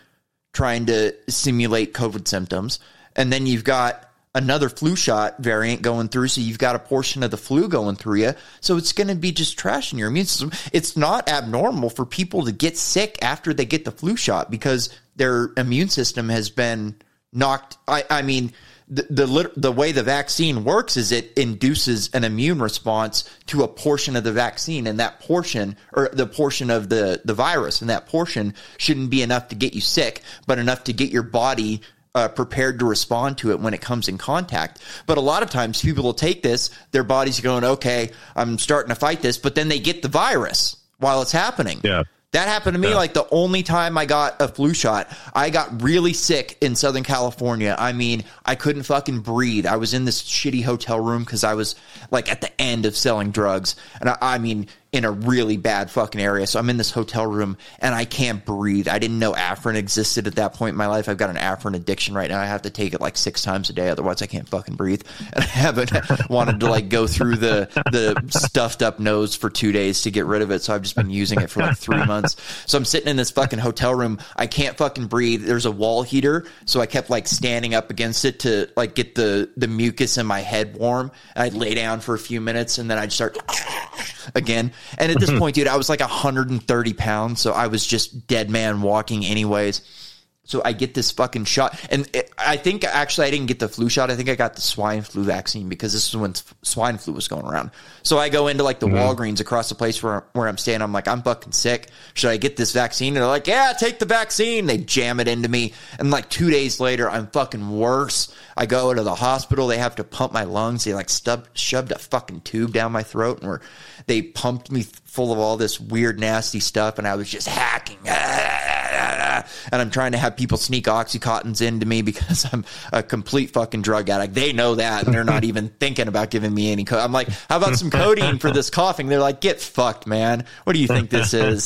trying to simulate COVID symptoms. And then you've got another flu shot variant going through. So you've got a portion of the flu going through you. So it's going to be just trashing your immune system. It's not abnormal for people to get sick after they get the flu shot because their immune system has been knocked. I, I mean, the, the the way the vaccine works is it induces an immune response to a portion of the vaccine, and that portion or the portion of the the virus, and that portion shouldn't be enough to get you sick, but enough to get your body uh, prepared to respond to it when it comes in contact. But a lot of times people will take this, their body's going, okay, I'm starting to fight this, but then they get the virus while it's happening. Yeah. That happened to me Yeah. like the only time I got a flu shot. I got really sick in Southern California. I mean, I couldn't fucking breathe. I was in this shitty hotel room because I was like at the end of selling drugs. And I, I mean, in a really bad fucking area. So I'm in this hotel room and I can't breathe. I didn't know Afrin existed at that point in my life. I've got an Afrin addiction right now. I have to take it like six times a day. Otherwise I can't fucking breathe. And I haven't wanted to like go through the, the stuffed up nose for two days to get rid of it. So I've just been using it for like three months. So I'm sitting in this fucking hotel room. I can't fucking breathe. There's a wall heater. So I kept like standing up against it to like get the, the mucus in my head warm. I'd lay down for a few minutes and then I'd start again. And at this mm-hmm. point, dude, I was like 130 pounds. So I was just dead man walking anyways. So I get this fucking shot. And it, I think actually I didn't get the flu shot. I think I got the swine flu vaccine because this is when s- swine flu was going around. So I go into like the mm-hmm. Walgreens across the place where, where I'm staying. I'm like, I'm fucking sick. Should I get this vaccine? And they're like, yeah, take the vaccine. They jam it into me. And like two days later, I'm fucking worse. I go to the hospital. They have to pump my lungs. They like stub, shoved a fucking tube down my throat and were, they pumped me full of all this weird, nasty stuff. And I was just hacking. And I'm trying to have people sneak Oxycontins into me because I'm a complete fucking drug addict. They know that and they're not even thinking about giving me any. Co- I'm like, how about some codeine for this coughing? They're like, get fucked, man. What do you think this is?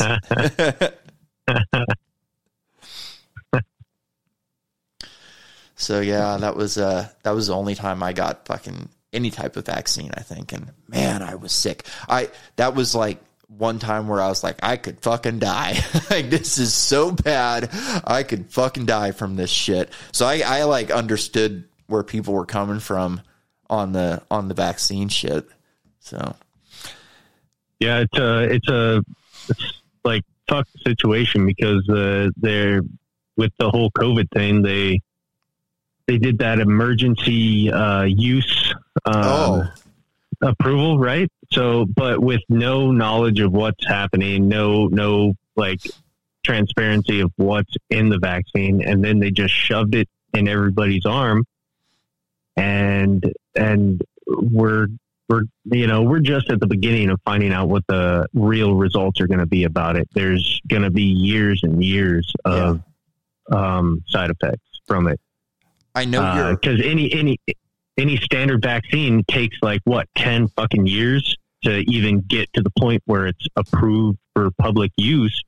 so yeah, that was uh that was the only time I got fucking any type of vaccine, I think. And man, I was sick. I that was like one time where I was like, I could fucking die. like this is so bad. I could fucking die from this shit. So I, I like understood where people were coming from on the on the vaccine shit. So Yeah, it's a it's a it's like tough situation because uh, they're with the whole COVID thing. They they did that emergency uh, use um, Oh. approval, right? So, but with no knowledge of what's happening, no no like transparency of what's in the vaccine, and then they just shoved it in everybody's arm, and and we're we're you know we're just at the beginning of finding out what the real results are going to be about it. There's going to be years and years of um, side effects from it I know uh, you're because any any any standard vaccine takes like what ten fucking years to even get to the point where it's approved for public use,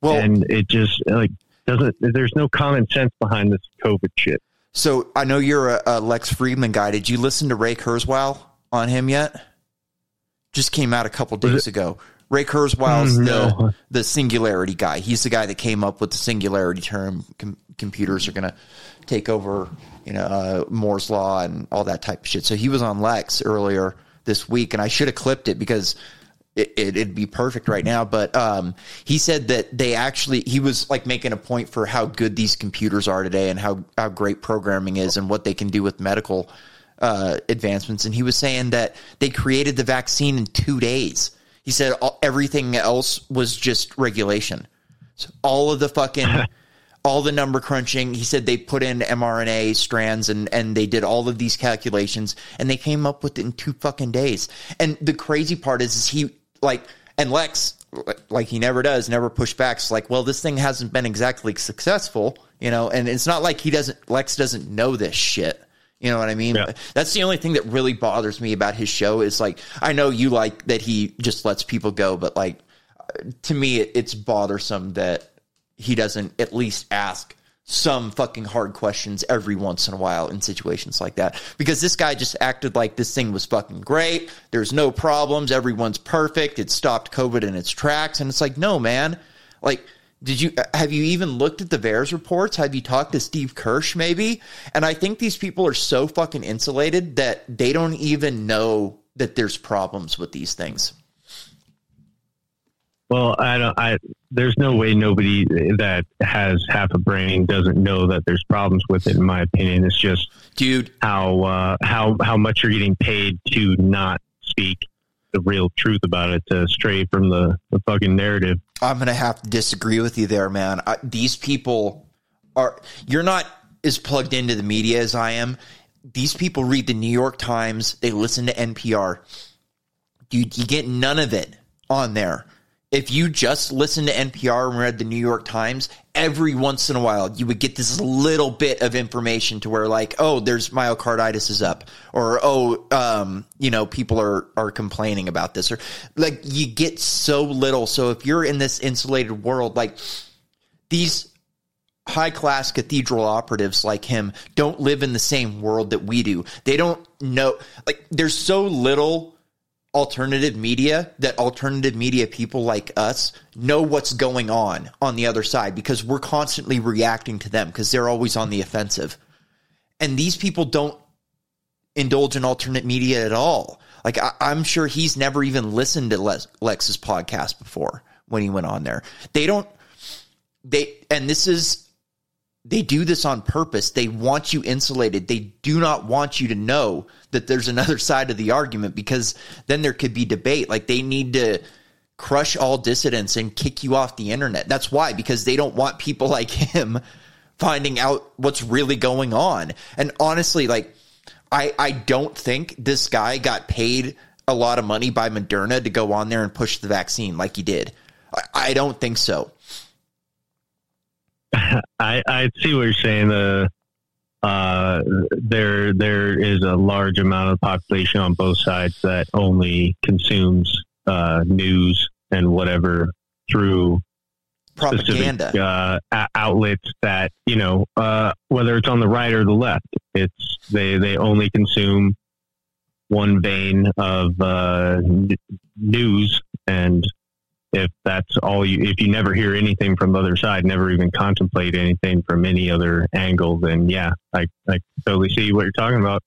well and it just like doesn't. There's no common sense behind this COVID shit. So I know you're a, a Lex Fridman guy. Did you listen to Ray Kurzweil on him yet? Just came out a couple days ago. Ray Kurzweil's Mm, the the singularity guy. He's the guy that came up with the singularity term. Com- computers are going to take over, you know, uh, Moore's law and all that type of shit. So he was on Lex earlier this week, and I should have clipped it because it, it'd be perfect right now. But um, he said that they actually he was like making a point for how good these computers are today and how how great programming is and what they can do with medical uh, advancements. And he was saying that they created the vaccine in two days. He said all, everything else was just regulation. So all of the fucking all the number crunching. He said they put in mRNA strands and and they did all of these calculations and they came up with it in two fucking days. And the crazy part is, is he like and Lex like he never does, never push back. It's like, well, this thing hasn't been exactly successful, you know. And it's not like he doesn't Lex doesn't know this shit. You know what I mean? Yeah. That's the only thing that really bothers me about his show is like I know you like that he just lets people go, but like to me it, it's bothersome that he doesn't at least ask some fucking hard questions every once in a while in situations like that. Because this guy just acted like this thing was fucking great. There's no problems. Everyone's perfect. It stopped covid in its tracks. And it's like no man. Like Did you have you even looked at the VAERS reports? Have you talked to Steve Kirsch maybe? And I think these people are so fucking insulated that they don't even know that there's problems with these things. Well, I don't. I there's no way nobody that has half a brain doesn't know that there's problems with it. In my opinion, it's just, dude, how uh, how how much you're getting paid to not speak the real truth about it to stray from the, the fucking narrative. I'm gonna have to disagree with you there, man. I, these people are. You're not as plugged into the media as I am. These people read the New York Times. They listen to NPR. Dude, you get none of it on there if you just listen to NPR and read the New York Times, every once in a while you would get this little bit of information to where like, oh, there's myocarditis is up, or oh, um, you know, people are are complaining about this, or like you get so little. So if you're in this insulated world, like these high class cathedral operatives like him don't live in the same world that we do. They don't know like there's so little alternative media that alternative media people like us know what's going on on the other side because we're constantly reacting to them because they're always on the offensive. And these people don't indulge in alternate media at all. Like I, am sure he's never even listened to Les, Lex's podcast before when he went on there. They don't they and this is they do this on purpose. They want you insulated. They do not want you to know that there's another side of the argument because then there could be debate. Like they need to crush all dissidents and kick you off the internet. That's why, because they don't want people like him finding out what's really going on. And honestly, like, I, I don't think this guy got paid a lot of money by Moderna to go on there and push the vaccine like he did. I, I don't think so. I, I see what you're saying. The uh, there there is a large amount of population on both sides that only consumes uh, news and whatever through propaganda specific, uh, outlets that you know uh, whether it's on the right or the left. It's they they only consume one vein of uh, news and if that's all you if you never hear anything from the other side never even contemplate anything from any other angle then yeah i i totally see what you're talking about.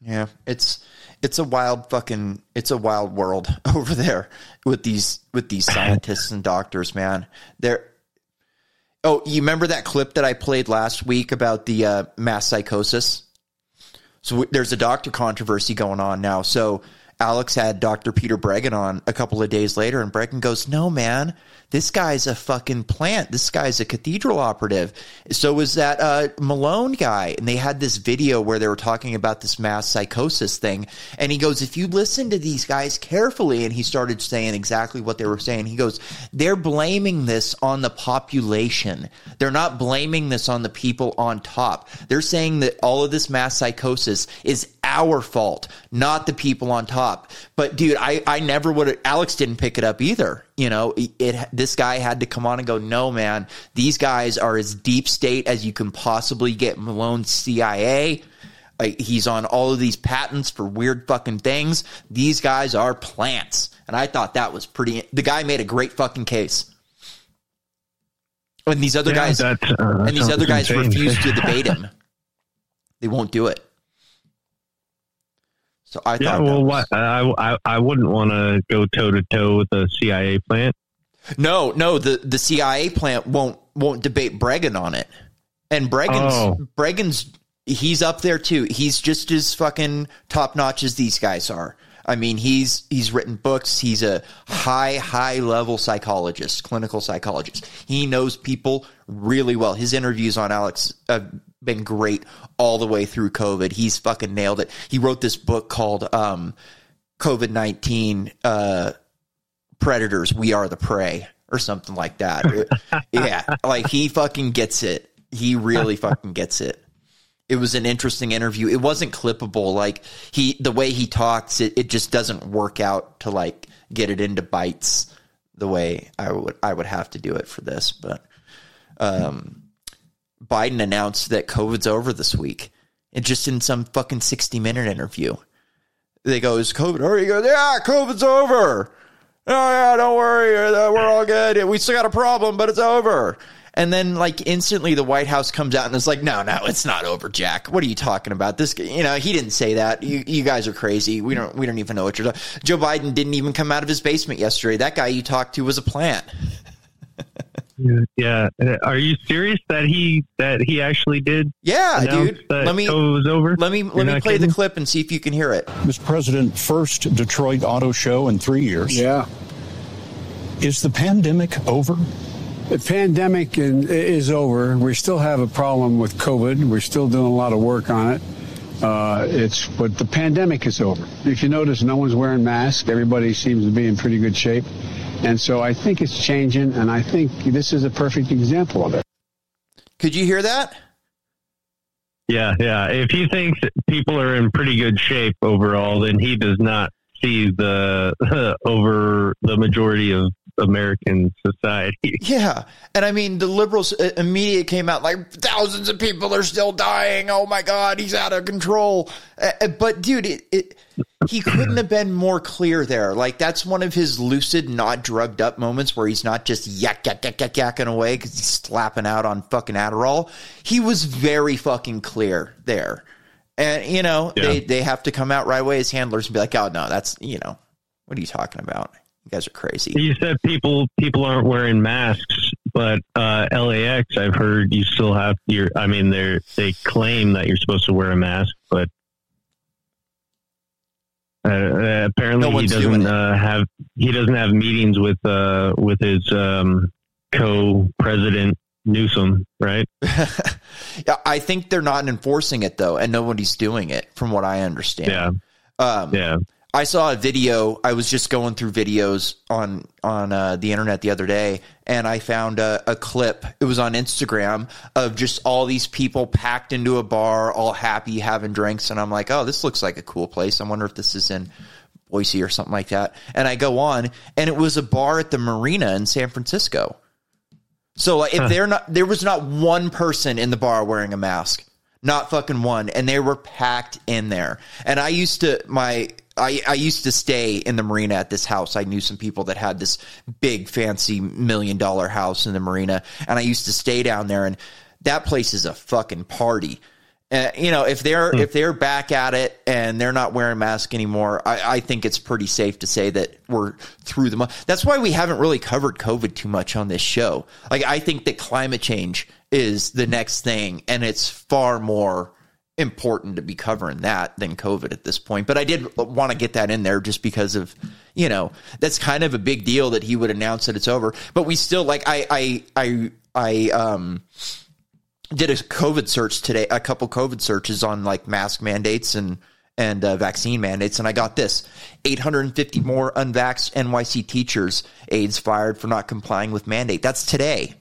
Yeah it's it's a wild fucking it's a wild world over there with these with these scientists and doctors man. They're oh you remember that clip that i played last week about the uh, mass psychosis? So there's a doctor controversy going on now. So Alex had Dr. Peter Breggin on a couple of days later, and Breggin goes, No, man, this guy's a fucking plant. This guy's a cathedral operative. So was that uh, Malone guy. And they had this video where they were talking about this mass psychosis thing. And he goes, If you listen to these guys carefully, and he started saying exactly what they were saying, he goes, They're blaming this on the population. They're not blaming this on the people on top. They're saying that all of this mass psychosis is our fault, not the people on top. But dude, I, I never would Alex didn't pick it up either. You know, it, it this guy had to come on and go, no, man, these guys are as deep state as you can possibly get. Malone CIA. Like, he's on all of these patents for weird fucking things. These guys are plants. And I thought that was pretty. The guy made a great fucking case. And these other yeah, guys, uh, and these other guys insane. refuse to debate him. They won't do it. So I yeah, well, was... I, I I wouldn't want to go toe to toe with the CIA plant. No, no, the the CIA plant won't won't debate Breggin on it, and Breggin's oh. Breggin's he's up there too. He's just as fucking top notch as these guys are. I mean, he's he's written books. He's a high high level psychologist, clinical psychologist. He knows people really well. His interviews on Alex have been great all the way through COVID. He's fucking nailed it. He wrote this book called um, COVID nineteen uh, Predators. We are the prey, or something like that. yeah, like he fucking gets it. He really fucking gets it. It was an interesting interview. It wasn't clippable. Like he, the way he talks, it, it just doesn't work out to like get it into bites the way I would I would have to do it for this. But um, Biden announced that COVID's over this week. And just in some fucking 60 minute interview. They go, is COVID already go? Yeah, COVID's over. oh yeah, don't worry, uh, we're all good. We still got a problem, but it's over. And then, like instantly, the White House comes out and is like, "No, no, it's not over, Jack. What are you talking about? This, you know, he didn't say that. You, you guys are crazy. We don't, we don't even know what you're talking." Joe Biden didn't even come out of his basement yesterday. That guy you talked to was a plant. Yeah. Uh, Are you serious that he that he actually did? Yeah, dude. that Let me COVID was over. let me You're let me not play the clip and see if you can hear it. Mr. President, first Detroit Auto Show in three years. Yeah. Is the pandemic over? The pandemic is over. We still have a problem with COVID. We're still doing a lot of work on it. Uh, it's but the pandemic is over. If you notice, no one's wearing masks. Everybody seems to be in pretty good shape, and so I think it's changing. And I think this is a perfect example of it. Could you hear that? Yeah, yeah. If he thinks people are in pretty good shape overall, then he does not see the over the majority of American society. Yeah, and I mean the liberals uh, immediately came out like thousands of people are still dying. Oh my god, he's out of control. Uh, uh, but dude, it, it he couldn't have been more clear there. Like that's one of his lucid, not drugged up moments where he's not just yak yak yak yak yakking away because he's slapping out on fucking Adderall. He was very fucking clear there. And you know Yeah. they they have to come out right away as handlers and be like, oh no, that's you know what are you talking about? You guys are crazy. You said people people aren't wearing masks, but uh, LAX, I've heard you still have your. I mean, they they claim that you're supposed to wear a mask, but uh, uh, apparently No he doesn't uh, have he doesn't have meetings with uh, with his um, co-president Newsom, right? Yeah, I think they're not enforcing it though, and nobody's doing it, from what I understand. Yeah, Um, yeah. I saw a video. I was just going through videos on on uh, the internet the other day, and I found a, a clip. It was on Instagram of just all these people packed into a bar, all happy, having drinks, and I'm like, oh, this looks like a cool place. I wonder if this is in Boise or something like that. And I go on, and it was a bar at the marina in San Francisco. So like, if they're not, there was not one person in the bar wearing a mask, not fucking one, and they were packed in there. And I used to my. I, I used to stay in the marina at this house. I knew some people that had this big, fancy million dollar house in the marina, and I used to stay down there. And that place is a fucking party. Uh, you know, if they're if they're back at it and they're not wearing masks anymore, I, I think it's pretty safe to say that we're through the. Mo- That's why we haven't really covered COVID too much on this show. Like, I think that climate change is the next thing, and it's far more important to be covering that than COVID at this point. But I did want to get that in there just because of, you know, that's kind of a big deal that he would announce that it's over. But we still like I I I I um did a COVID search today, a couple COVID searches on like mask mandates and and uh, vaccine mandates, and I got this: 850 more unvaxxed NYC teachers aides fired for not complying with mandate. That's today.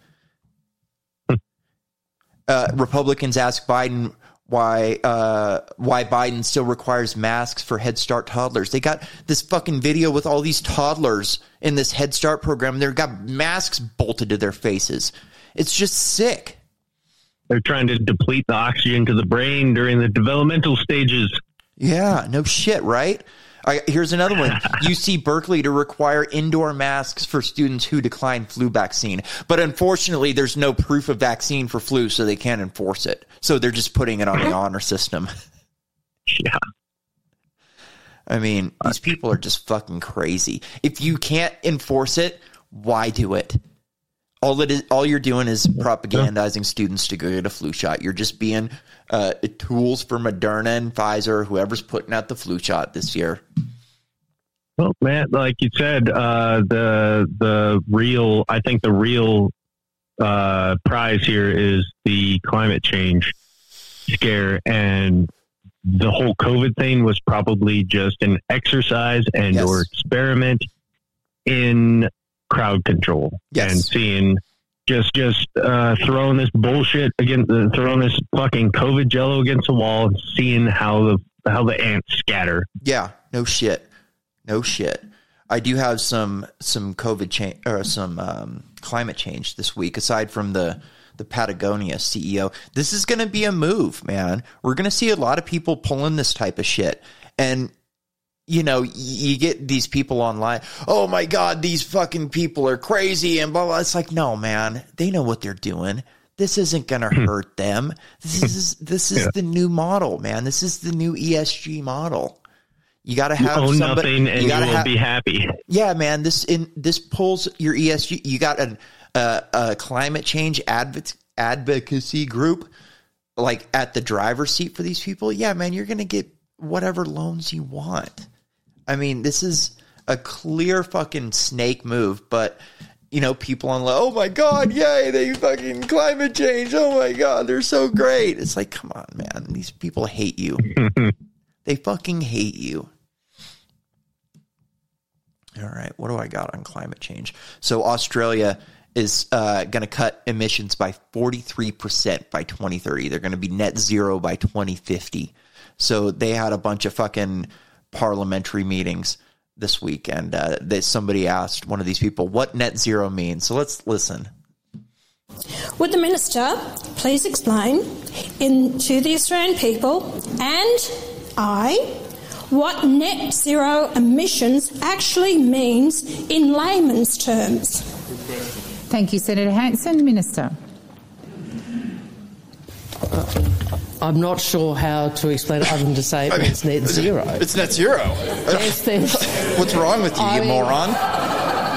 Uh, Republicans ask Biden why uh, why Biden still requires masks for Head Start toddlers. They got this fucking video with all these toddlers in this Head Start program. They've got masks bolted to their faces. It's just sick. They're trying to deplete the oxygen to the brain during the developmental stages. Yeah, no shit, right? I, here's another one. UC Berkeley to require indoor masks for students who decline flu vaccine. But unfortunately, there's no proof of vaccine for flu, so they can't enforce it. So they're just putting it on the honor system. Yeah. I mean, these people are just fucking crazy. If you can't enforce it, why do it? All it is, all you're doing is propagandizing students to go get a flu shot. You're just being uh, tools for Moderna and Pfizer, whoever's putting out the flu shot this year. Well, man, like you said, uh, the the real, I think the real uh, prize here is the climate change scare, and the whole COVID thing was probably just an exercise and Yes. or experiment in crowd control Yes. and seeing just just uh, throwing this bullshit against uh, throwing this fucking COVID jello against the wall and seeing how the how the ants scatter. Yeah, no shit, no shit. I do have some some COVID change or some um, climate change this week. Aside from the the Patagonia CEO, this is going to be a move, man. We're going to see a lot of people pulling this type of shit, and you know, you get these people online. Oh my God, these fucking people are crazy and blah, blah. It's like, no, man, they know what they're doing. This isn't going to hurt them. This is, this is Yeah. the new model, man. This is the new ESG model. You got to You have own somebody, nothing and you, gotta will ha- be happy. yeah, man. This in this pulls your ESG. You got an uh, a climate change adv- advocacy group, like at the driver's seat for these people. Yeah, man. You're gonna get whatever loans you want. I mean, this is a clear fucking snake move, but. You know, people on oh my god, yay, they fucking climate change. Oh my god, they're so great. It's like, come on, man. These people hate you. they fucking hate you. All right, what do I got on climate change? So Australia is uh, going to cut emissions by 43% by 2030. They're going to be net zero by 2050. So they had a bunch of fucking parliamentary meetings this week, and uh, that somebody asked one of these people what net zero means. So let's listen. Would the Minister please explain in, to the Australian people and I what net zero emissions actually means in layman's terms? Thank you, Senator Hanson. Minister. I'm not sure how to explain it other than to say I mean, it's net zero. It's net zero. Yes, there's- What's wrong with you, I you mean- moron?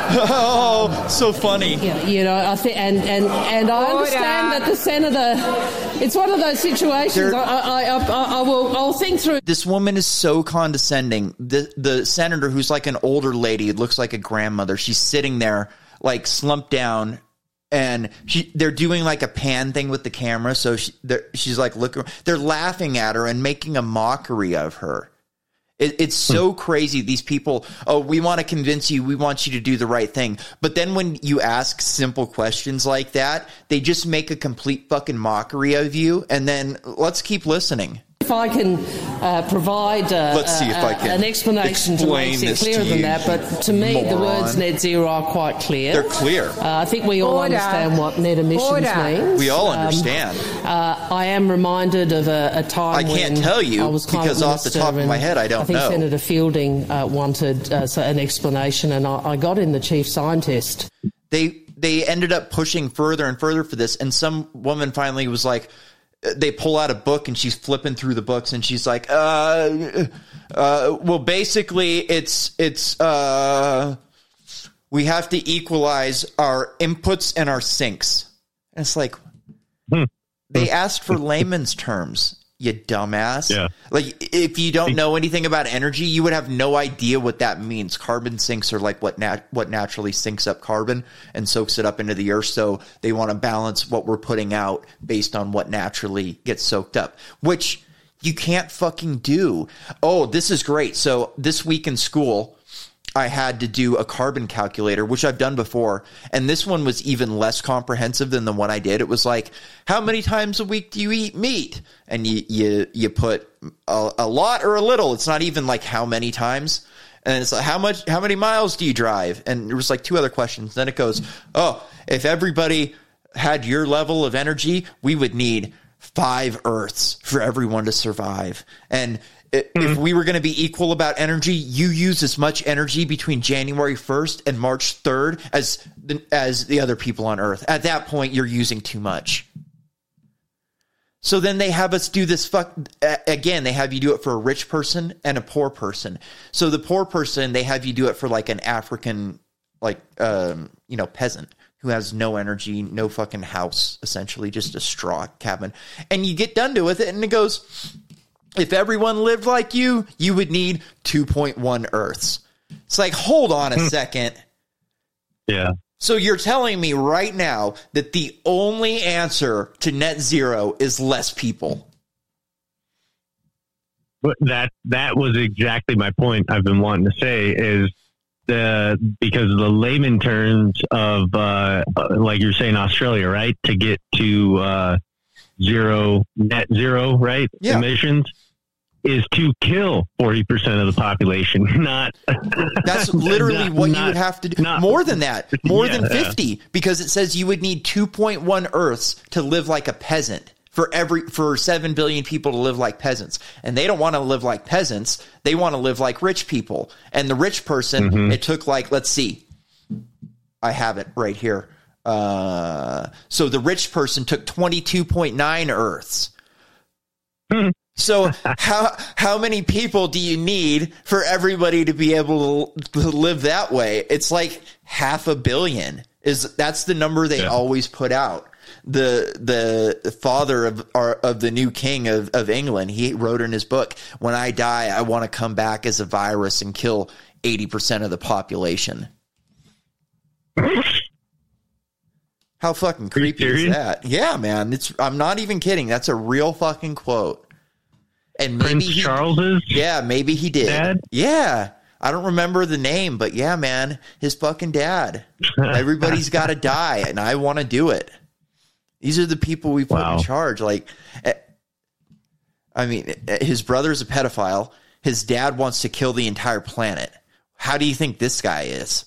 oh, so funny. Yeah, you know, I think, and and and I understand that the senator. It's one of those situations. I, I, I, I, I will. I'll think through. This woman is so condescending. The the senator, who's like an older lady, looks like a grandmother. She's sitting there, like slumped down, and she they're doing like a pan thing with the camera. So she, she's like looking. They're laughing at her and making a mockery of her. It, it's so hmm. crazy. These people, oh, we want to convince you. We want you to do the right thing. But then when you ask simple questions like that, they just make a complete fucking mockery of you. And then let's keep listening. If I can uh, provide uh, Let's see if I uh, can an explanation to make it clearer to than you, that, but to me the words net zero are quite clear. They're clear. Uh, I think we all Order. understand what net emissions Order. means. We all Um, understand. uh, I am reminded of a, a time I can't when tell you I was climate because off the top of my head, I don't I think know. Senator Fielding uh, wanted uh, so an explanation, and I, I got in the chief scientist. they they ended up pushing further and further for this and some woman finally was like they pull out a book and she's flipping through the books and she's like uh uh well basically it's it's uh we have to equalize our inputs and our sinks. And it's like they asked for layman's terms you dumbass. Yeah. like if you don't know anything about energy you would have no idea what that means. Carbon sinks are like what nat- what naturally sinks up carbon and soaks it up into the earth. So they want to balance what we're putting out based on what naturally gets soaked up which you can't fucking do. Oh this is great. So this week in school I had to do a carbon calculator, which I've done before. And this one was even less comprehensive than the one I did. It was like, how many times a week do you eat meat? And you, you, you put a, a lot or a little. It's not even like how many times. And it's like, how much, how many miles do you drive? And there was like two other questions. Then it goes, oh, if everybody had your level of energy, we would need five Earths for everyone to survive. And if we were going to be equal about energy, you use as much energy between January 1st and March 3rd as the, as the other people on Earth. At that point, you're using too much. So then they have us do this fuck again. They have you do it for a rich person and a poor person. So the poor person, they have you do it for like an African, like um, you know, peasant who has no energy, no fucking house, essentially just a straw cabin. And you get done to with it, and it goes, if everyone lived like you, you would need 2.1 Earths. It's like, hold on a second. Yeah. So you're telling me right now that the only answer to net zero is less people. But that that was exactly my point. I've been wanting to say is the because of the layman terms of uh, like you're saying Australia, right? To get to uh, zero net zero, right? Yeah. Emissions is to kill forty percent of the population, not. That's literally not- what you would have to do. not- More than that. More Yeah, than 50 because it says you would need 2.1 Earths to live like a peasant. for every for 7 billion people to live like peasants and they don't want to live like peasants they want to live like rich people and the rich person Mm-hmm. it took like let's see i have it right here uh so the rich person took 22.9 earths so how how many people do you need for everybody to be able to, live that way? It's like half a billion. Is that's the number they always put out. The the father of our, of the new king of, of England, he wrote in his book, "When I die, I want to come back as a virus and kill eighty percent of the population." How fucking creepy is that? Yeah, man. It's I'm not even kidding. That's a real fucking quote. And maybe Prince he, Charles's Yeah, maybe he did. dad? Yeah. I don't remember the name, but yeah, man, his fucking dad. Everybody's got to die, and I want to do it. These are the people we put in charge. Like, eh, I mean, eh, his brother's a pedophile. His dad wants to kill the entire planet. How do you think this guy is?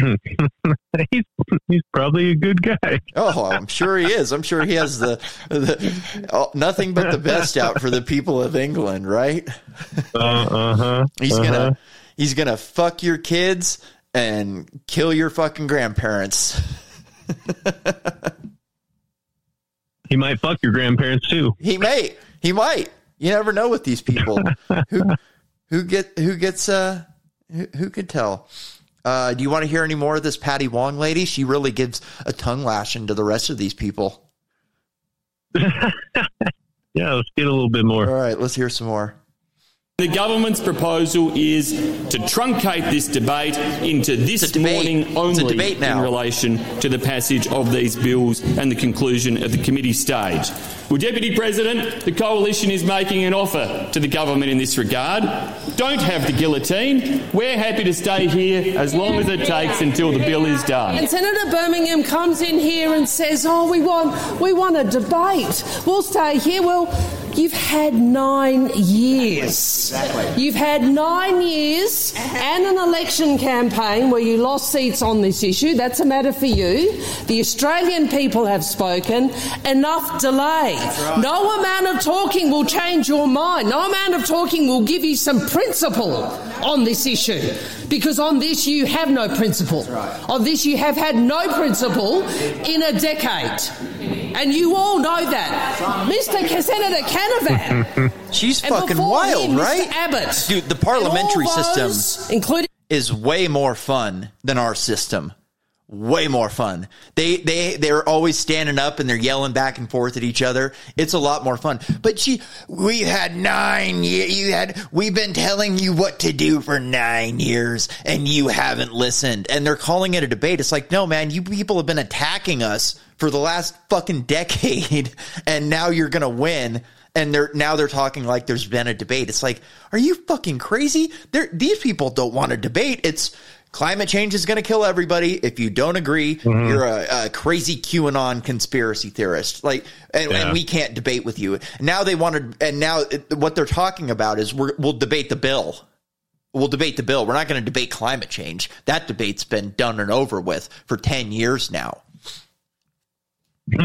he's, he's probably a good guy. Oh, I'm sure he is. I'm sure he has the, the oh, nothing but the best out for the people of England, right? Uh huh. He's uh-huh. gonna he's gonna fuck your kids and kill your fucking grandparents. He might fuck your grandparents too. He may. He might. You never know with these people. who who get who gets uh who, who could tell? Uh, do you want to hear any more of this Patty Wong lady? She really gives a tongue lashing to the rest of these people. Yeah, let's get a little bit more. All right, let's hear some more. The government's proposal is to truncate this debate into this morning only debate now. in relation to the passage of these bills and the conclusion of the committee stage. Well, Deputy President, the Coalition is making an offer to the government in this regard. Don't have the guillotine. We're happy to stay here as long as it takes until the bill is done. And Senator Birmingham comes in here and says, "Oh, we want we want a debate. We'll stay here." Well, you've had nine years. Exactly. You've had nine years and an election campaign where you lost seats on this issue. That's a matter for you. The Australian people have spoken. Enough delay. No amount of talking will change your mind. No amount of talking will give you some principle on this issue. Because on this you have no principle. On this you have had no principle in a decade. And you all know that. Mr. K- Senator Canavan. She's And fucking wild, him, Mr. right? Abbott. Dude, the parliamentary And system including is way more fun than our system. Way more fun. They they they're always standing up and they're yelling back and forth at each other. It's a lot more fun. But she, we had nine. You had we've been telling you what to do for nine years, and you haven't listened. And they're calling it a debate. It's like, no, man, you people have been attacking us for the last fucking decade, and now you're gonna win. And they're now they're talking like there's been a debate. It's like, are you fucking crazy? They're, these people don't want a debate. It's climate change is going to kill everybody. If you don't agree, you're a, a crazy QAnon conspiracy theorist. Like, and, Yeah. and we can't debate with you. Now they wanted, and now what they're talking about is we're, we'll debate the bill. We'll debate the bill. We're not going to debate climate change. That debate's been done and over with for 10 years now.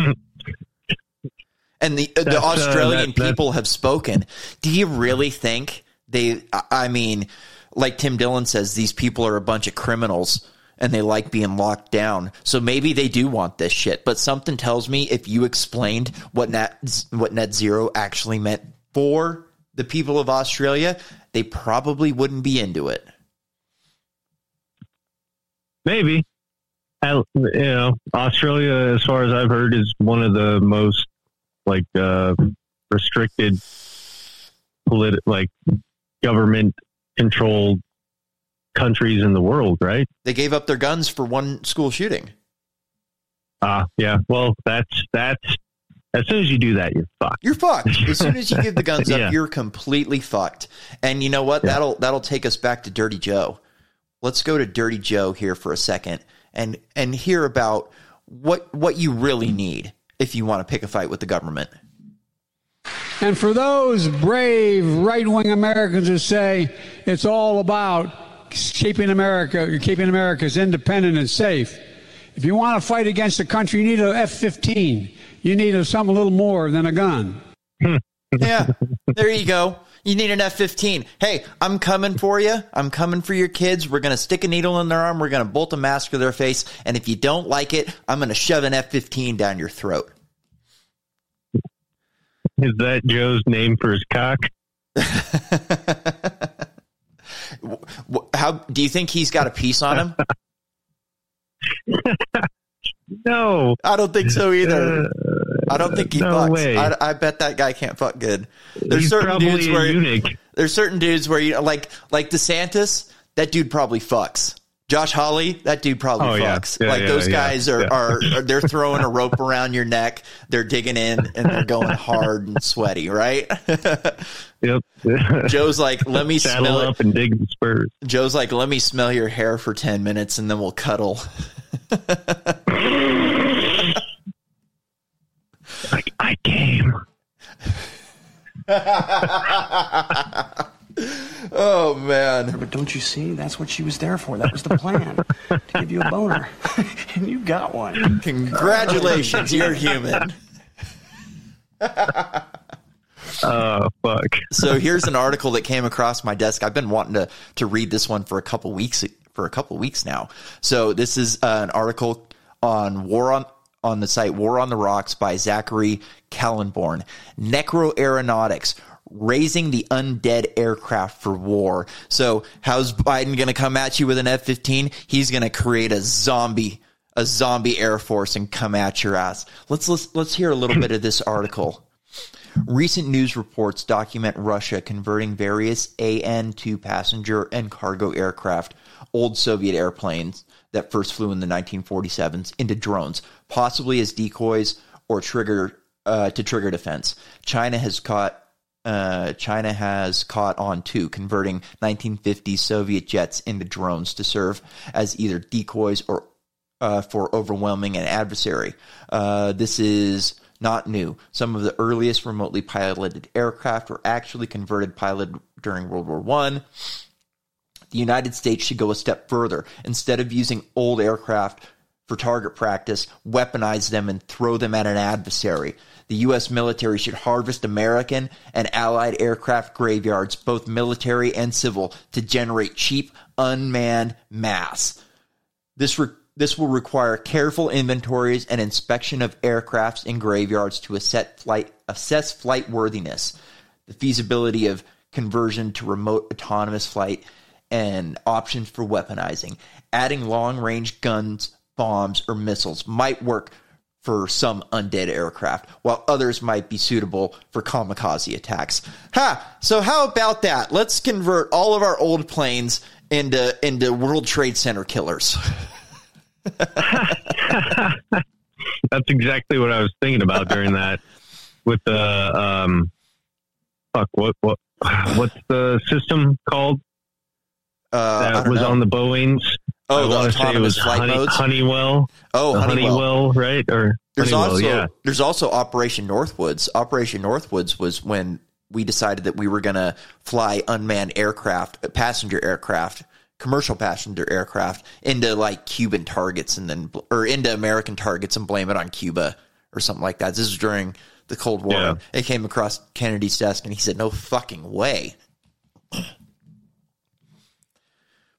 and the the uh, Australian that- that- people have spoken. Do you really think they? I- I mean, like Tim Dillon says, these people are a bunch of criminals and they like being locked down. So maybe they do want this shit. But something tells me if you explained what net what net zero actually meant for the people of Australia, they probably wouldn't be into it. Maybe. I, you know, Australia, as far as I've heard, is one of the most like uh, restricted, polit- like government controlled countries in the world, right? They gave up their guns for one school shooting. Ah, yeah. Well, that's that's as soon as you do that, you're fucked. You're fucked. As soon as you give the guns up, Yeah. you're completely fucked. And you know what? That'll that'll take us back to Dirty Joe. Let's go to Dirty Joe here for a second and and hear about what what you really need if you want to pick a fight with the government. And for those brave right wing Americans who say it's all about keeping America, keeping America's independent and safe, If you want to fight against a country, you need an F 15. You need a, something a little more than a gun. yeah, there you go. You need an F 15. Hey, I'm coming for you. I'm coming for your kids. We're going to stick a needle in their arm. We're going to bolt a mask to their face. And if you don't like it, I'm going to shove an F 15 down your throat. Is that Joe's name for his cock? How do you think he's got a piece on him? no, I don't think so either. Uh, I don't think he no fucks. way. I, I bet that guy can't fuck good. There's He's certain dudes where eunuch. there's certain dudes where you like like DeSantis. That dude probably fucks. Josh Hawley, that dude probably Oh, fucks. Yeah, like yeah, those yeah, guys are, yeah. are, are they're throwing a rope around your neck. They're digging in and they're going hard and sweaty, right? Yep. Joe's like, let me Saddle smell it. up and dig the spurs. Joe's like, let me smell your hair for 10 minutes and then we'll cuddle. Like I came. oh, man. But don't you see? That's what she was there for. That was the plan to give you a boner. and you got one. Congratulations, you're human. Oh fuck. so here's an article that came across my desk. I've been wanting to to read this one for a couple weeks for a couple weeks now. So this is uh, an article on war on on the site War on the Rocks by Zachary Kallenborn. Necroaeronautics raising the undead aircraft for war. So how's Biden going to come at you with an F-15? He's going to create a zombie a zombie air force and come at your ass. Let's let's let's hear a little bit of this article. Recent news reports document Russia converting various AN 2 passenger and cargo aircraft, old Soviet airplanes that first flew in the 1947s, into drones, possibly as decoys or trigger uh, to trigger defense. China has caught. Uh, China has caught on too, converting 1950 Soviet jets into drones to serve as either decoys or uh, for overwhelming an adversary. Uh, this is not new. Some of the earliest remotely piloted aircraft were actually converted piloted during World War One. The United States should go a step further. Instead of using old aircraft for target practice, weaponize them and throw them at an adversary. The U.S. military should harvest American and Allied aircraft graveyards, both military and civil, to generate cheap, unmanned mass. This re- this will require careful inventories and inspection of aircrafts in graveyards to flight assess flight worthiness, the feasibility of conversion to remote autonomous flight, and options for weaponizing. Adding long range guns, bombs, or missiles might work for some undead aircraft, while others might be suitable for kamikaze attacks. Ha! So how about that? Let's convert all of our old planes into into World Trade Center killers. That's exactly what I was thinking about during that. With the um, fuck, what what what's the system called Uh, that was know. on the Boeings? Oh, I the want to say it autonomous flight Honey, modes? Honeywell. Oh, The Honeywell. right? Or There's Honeywell, also yeah. there's also Operation Northwoods. Operation Northwoods was when we decided that we were going to fly unmanned aircraft, uh, passenger aircraft, commercial passenger aircraft into like Cuban targets and then or into American targets and blame it on Cuba or something like that. This is during the Cold War. Yeah. It came across Kennedy's desk and he said, "No fucking way."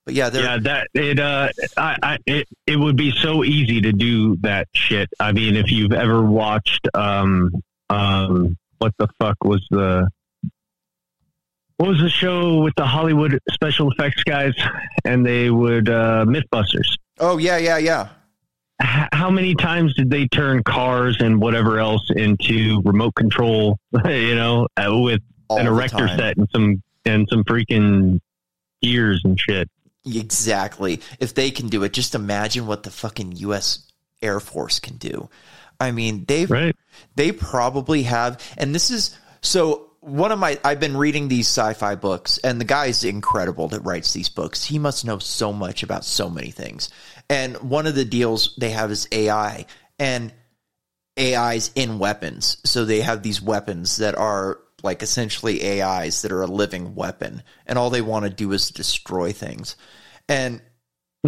But yeah, yeah, that it uh, I, I it it would be so easy to do that shit. I mean, if you've ever watched um um what the fuck was the what was the show with the Hollywood special effects guys and they would uh Mythbusters. Oh yeah, yeah, yeah. H- how many times did they turn cars and whatever else into remote control? You know, uh, with All an erector set and some and some freaking gears and shit. Exactly. If they can do it, just imagine what the fucking U.S. Air Force can do. I mean, they they probably have, and this is so. One of my I've been reading these sci-fi books, and the guy's incredible that writes these books. He must know so much about so many things. And one of the deals they have is AI, and AIs in weapons. So they have these weapons that are like essentially AIs that are a living weapon, and all they want to do is destroy things. And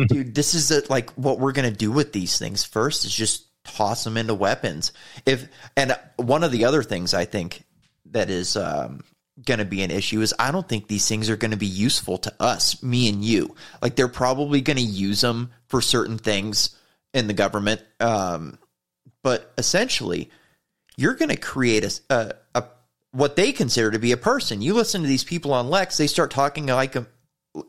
dude, this is a, like what we're gonna do with these things. First is just toss them into weapons. If and one of the other things I think that is um, going to be an issue is I don't think these things are going to be useful to us, me and you. Like they're probably going to use them for certain things in the government, um, but essentially, you're going to create a, a, a what they consider to be a person. You listen to these people on Lex; they start talking like a,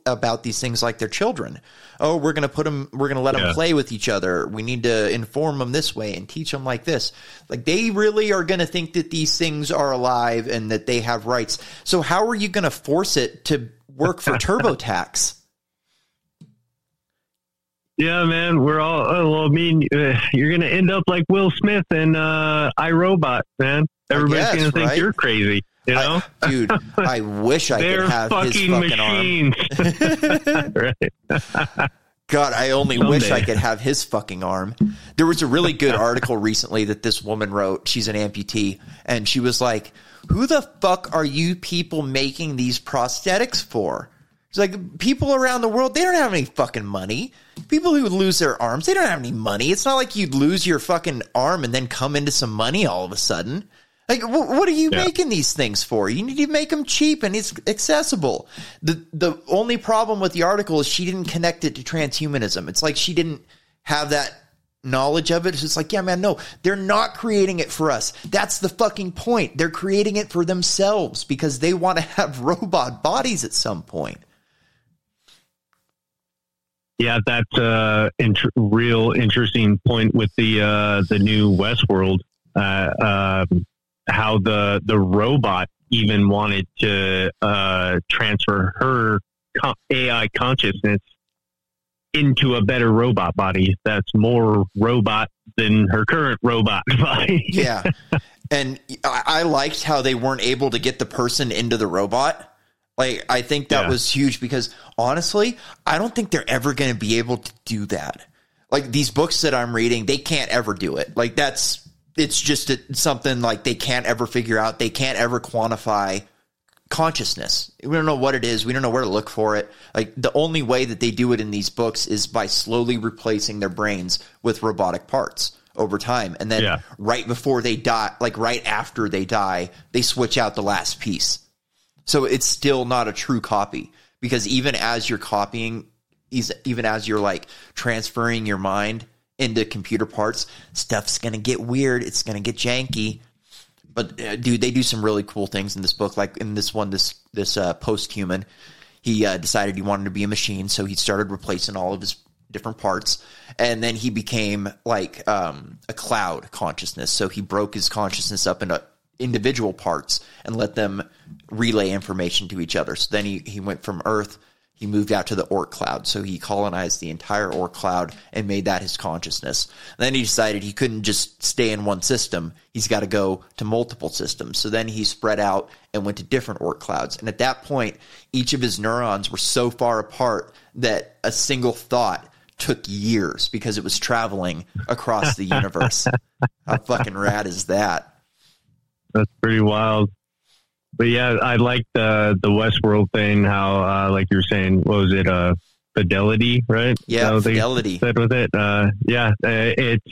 about these things like they're children. Oh, we're going to put them, we're going to let Yeah. them play with each other. We need to inform them this way and teach them like this. Like they really are going to think that these things are alive and that they have rights. So how are you going to force it to work for TurboTax? Yeah, man, we're all. Oh, well, I mean, uh, you're gonna end up like Will Smith and uh, iRobot, man. Everybody's guess, gonna think right? you're crazy. You know, Dude, I wish I could have his fucking fucking arm. God, I only wish I could have his fucking arm. There was a really good article recently that this woman wrote. She's an amputee, and she was like, "Who the fuck are you people making these prosthetics for?" It's like people around the world, they don't have any fucking money. People who lose their arms, they don't have any money. It's not like you'd lose your fucking arm and then come into some money all of a sudden. Like, wh- what are you Yeah. making these things for? You need to make them cheap and it's accessible. The the only problem with the article is she didn't connect it to transhumanism. It's like she didn't have that knowledge of it. It's just like, yeah, man, no, they're not creating it for us. That's the fucking point. They're creating it for themselves because they want to have robot bodies at some point. Yeah, that's a int- real interesting point with the uh, the new Westworld. Uh, um, how the the robot even wanted to uh, transfer her AI consciousness into a better robot body that's more robot than her current robot body. Yeah. and I, I liked how they weren't able to get the person into the robot. Like, I think that Yeah. was huge because honestly, I don't think they're ever going to be able to do that. Like, these books that I'm reading, they can't ever do it. Like, that's, it's just a, something like they can't ever figure out. They can't ever quantify consciousness. We don't know what it is. We don't know where to look for it. Like the only way that they do it in these books is by slowly replacing their brains with robotic parts over time. And then Yeah. right before they die, like right after they die, they switch out the last piece. So it's still not a true copy because even as you're copying, even as you're like transferring your mind into computer parts, stuff's going to get weird. It's going to get janky but uh, dude, they do some really cool things in this book. Like in this one, this this uh, post human, he uh, decided he wanted to be a machine, so he started replacing all of his different parts, and then he became like um, a cloud consciousness. So he broke his consciousness up into individual parts and let them relay information to each other. So then he he went from Earth. He moved out to the Oort cloud, so he colonized the entire Oort cloud and made that his consciousness. then he decided he couldn't just stay in one system; he's got to go to multiple systems. So then he spread out and went to different Oort clouds. And at that point, each of his neurons were so far apart that a single thought took years because it was traveling across the universe. How fucking rad is that? That's pretty wild. But yeah, I like the the Westworld thing. How uh, like you're saying, what was it? Uh, fidelity, right? Yeah, Fidelity. Said with it. Uh, yeah, uh, it's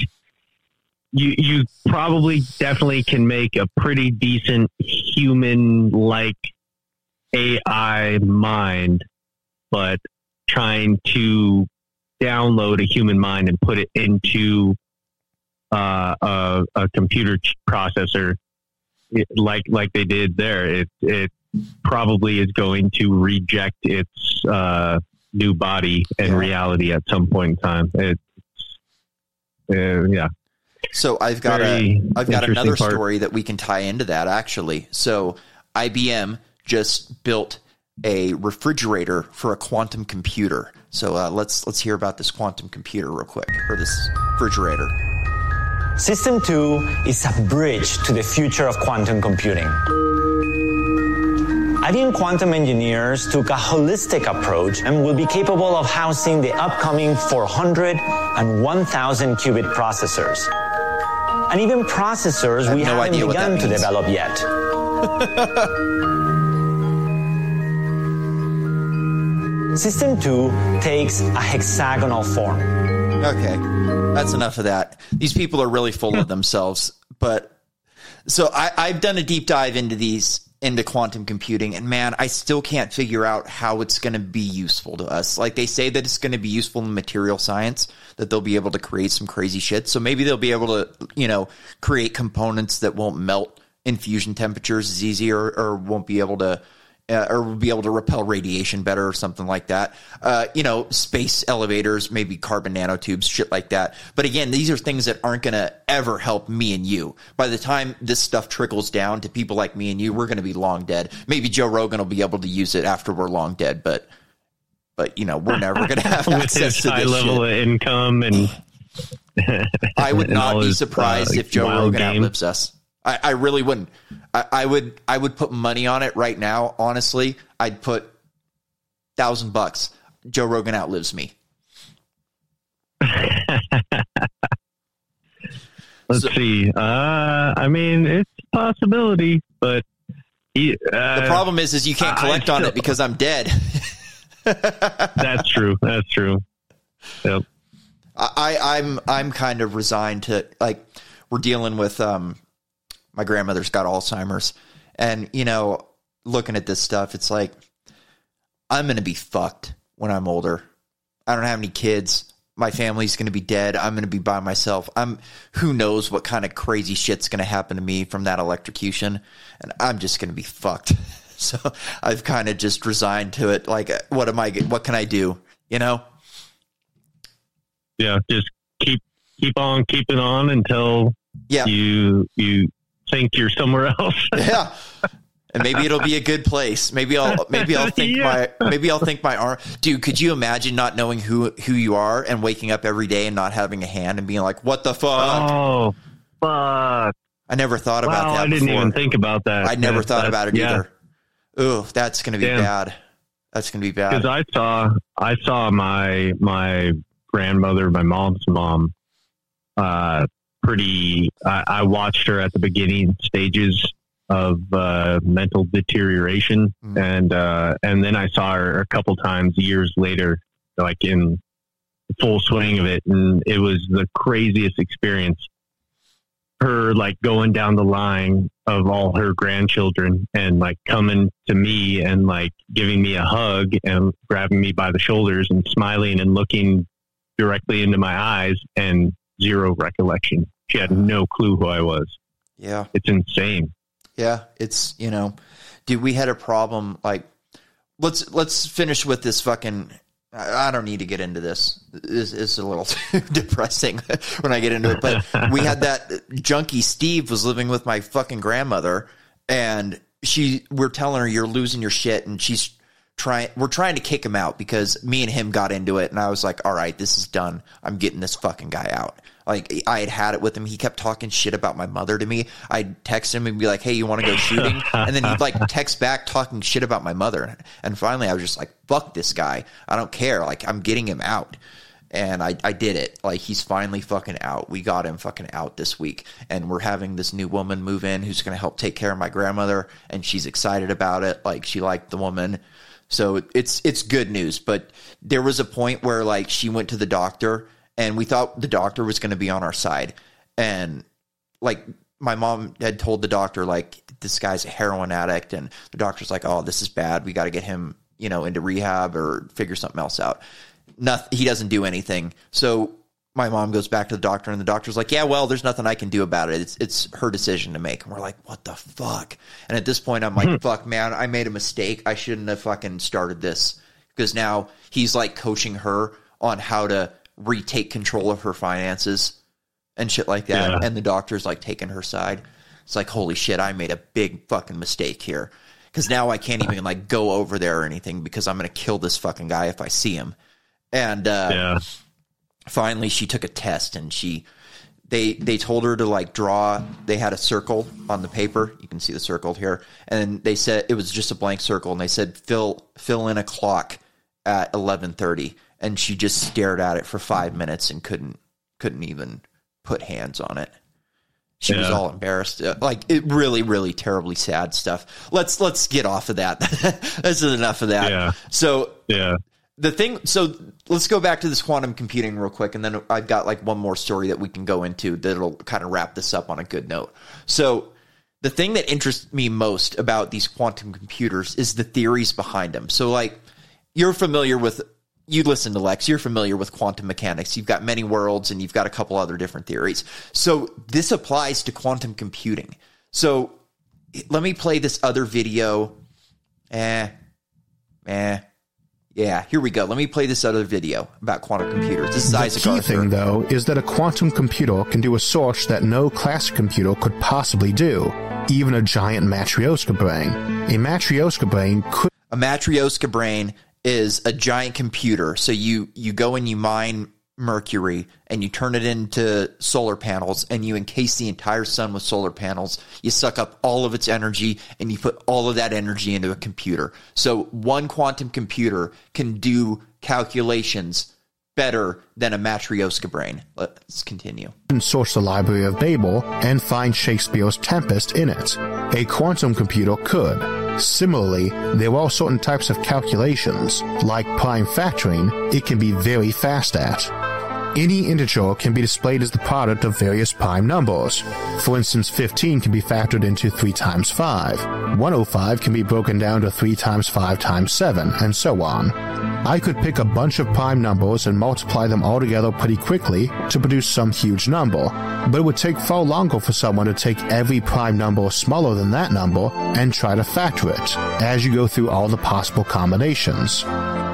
you. You probably definitely can make a pretty decent human like AI mind, but trying to download a human mind and put it into uh, a, a computer processor it, like like they did there, it it probably is going to reject its uh, new body and reality at some point in time. It's uh, yeah. So I've got Very a I've got another part. story that we can tie into that actually. So IBM just built a refrigerator for a quantum computer. So uh, let's let's hear about this quantum computer real quick or this refrigerator. System 2 is a bridge to the future of quantum computing. IBM quantum engineers took a holistic approach and will be capable of housing the upcoming 400 and 1000 qubit processors. And even processors we no haven't begun to develop yet. System 2 takes a hexagonal form. Okay, that's enough of that. These people are really full of themselves. But so I, I've done a deep dive into these into quantum computing, and man, I still can't figure out how it's going to be useful to us. Like they say that it's going to be useful in material science, that they'll be able to create some crazy shit. So maybe they'll be able to, you know, create components that won't melt in fusion temperatures as easy, or, or won't be able to uh, or be able to repel radiation better or something like that. Uh, you know, space elevators, maybe carbon nanotubes, shit like that. But again, these are things that aren't going to ever help me and you. By the time this stuff trickles down to people like me and you, we're going to be long dead. Maybe Joe Rogan will be able to use it after we're long dead, but but you know, we're never going to have access to high level shit. of income and I would not be his, surprised uh, if Joe Rogan game. outlives us. I, I really wouldn't. I, I would. I would put money on it right now. Honestly, I'd put thousand bucks. Joe Rogan outlives me. Let's see. Uh, I mean, it's a possibility, but he, uh, The problem is, is you can't collect on it because I'm dead. that's true. That's true. Yep. I, I'm I'm kind of resigned to like we're dealing with um my grandmother's got Alzheimer's and you know looking at this stuff it's like I'm gonna be fucked when I'm older. I don't have any kids. My family's gonna be dead. I'm gonna be by myself. I'm who knows what kind of crazy shit's gonna happen to me from that electrocution, and I'm just gonna be fucked. So I've kind of just resigned to it. Like, uh, what am I? What can I do? You know? Yeah. Just keep keep on keeping on until Yeah. you you think you're somewhere else. yeah. And maybe it'll be a good place. Maybe I'll maybe I'll think Yeah. my maybe I'll think my arm dude, could you imagine not knowing who who you are and waking up every day and not having a hand and being like, What the fuck? Oh fuck. I never thought about that. I didn't before. even think about that. I never thought about it yeah. either. Ooh, that's gonna be Damn. bad. That's gonna be bad. because I saw I saw my my grandmother, my mom's mom, uh, pretty. I, I watched her at the beginning stages of uh, mental deterioration, Mm-hmm. and uh, and then I saw her a couple times years later, like in full swing of it, and it was the craziest experience. Her like going down the line of all her grandchildren and like coming to me and like giving me a hug and grabbing me by the shoulders and smiling and looking directly into my eyes and zero recollection. She had no clue who I was. Yeah. It's insane. Yeah, it's you know, dude, we had a problem. Like, let's let's finish with this fucking. I I don't need to get into this. It's, it's a little too depressing when I get into it. But we had that junkie Steve was living with my fucking grandmother, and she we're telling her you're losing your shit, and she's trying. We're trying to kick him out because me and him got into it, and I was like, all right, this is done. I'm getting this fucking guy out. Like I had had it with him. He kept talking shit about my mother to me. I'd text him and be like, "Hey, you want to go shooting?" And then he'd like text back talking shit about my mother. And finally, I was just like, "Fuck this guy. I don't care. Like I'm getting him out." And I, I did it. Like he's finally fucking out. We got him fucking out this week, and we're having this new woman move in who's going to help take care of my grandmother, and she's excited about it. Like she liked the woman, so it's it's good news. But there was a point where like she went to the doctor, and we thought the doctor was going to be on our side, and like my mom had told the doctor like this guy's a heroin addict, and the doctor's like, oh, this is bad. We got to get him you know into rehab or figure something else out. Nothing. He doesn't do anything. So my mom goes back to the doctor, and the doctor's like, "Yeah, well, there's nothing I can do about it. It's it's her decision to make." And we're like, "What the fuck?" And at this point, I'm like, hmm. "Fuck, man, I made a mistake. I shouldn't have fucking started this." Because now he's like coaching her on how to retake control of her finances and shit like that. Yeah. And the doctor's like taking her side. It's like, holy shit, I made a big fucking mistake here. Because now I can't even like go over there or anything because I'm gonna kill this fucking guy if I see him. And uh, Yeah. finally she took a test and she they they told her to like draw they had a circle on the paper you can see the circle here and they said it was just a blank circle and they said fill fill in a clock at 11:30 and she just stared at it for 5 minutes and couldn't couldn't even put hands on it. She was all embarrassed. Uh, like it really really terribly sad stuff. Let's let's get off of that. This is enough of that. Yeah. so Yeah. the thing so let's go back to this quantum computing real quick and then i've got like one more story that we can go into that'll kind of wrap this up on a good note. So the thing that interests me most about these quantum computers is the theories behind them. So like you're familiar with you listen to lex you're familiar with quantum mechanics you've got many worlds and you've got a couple other different theories so this applies to quantum computing so let me play this other video eh eh yeah, here we go. Let me play this other video about quantum computers. This is the Isaac key Arthur. thing, though, is that a quantum computer can do a sort that no classic computer could possibly do, even a giant Matryoshka brain. A Matryoshka brain could. A Matryoshka brain is a giant computer. So you you go and you mine mercury and you turn it into solar panels and you encase the entire sun with solar panels. You suck up all of its energy and you put all of that energy into a computer. So one quantum computer can do calculations better than a Matryoshka brain. Let's continue. And source the Library of Babel and find Shakespeare's Tempest in it. A quantum computer could. Similarly, there are certain types of calculations, like prime factoring, it can be very fast at. Any integer can be displayed as the product of various prime numbers. For instance, 15 can be factored into 3 times 5, 105 can be broken down to 3 times 5 times 7, and so on. I could pick a bunch of prime numbers and multiply them all together pretty quickly to produce some huge number, but it would take far longer for someone to take every prime number smaller than that number and try to factor it as you go through all the possible combinations.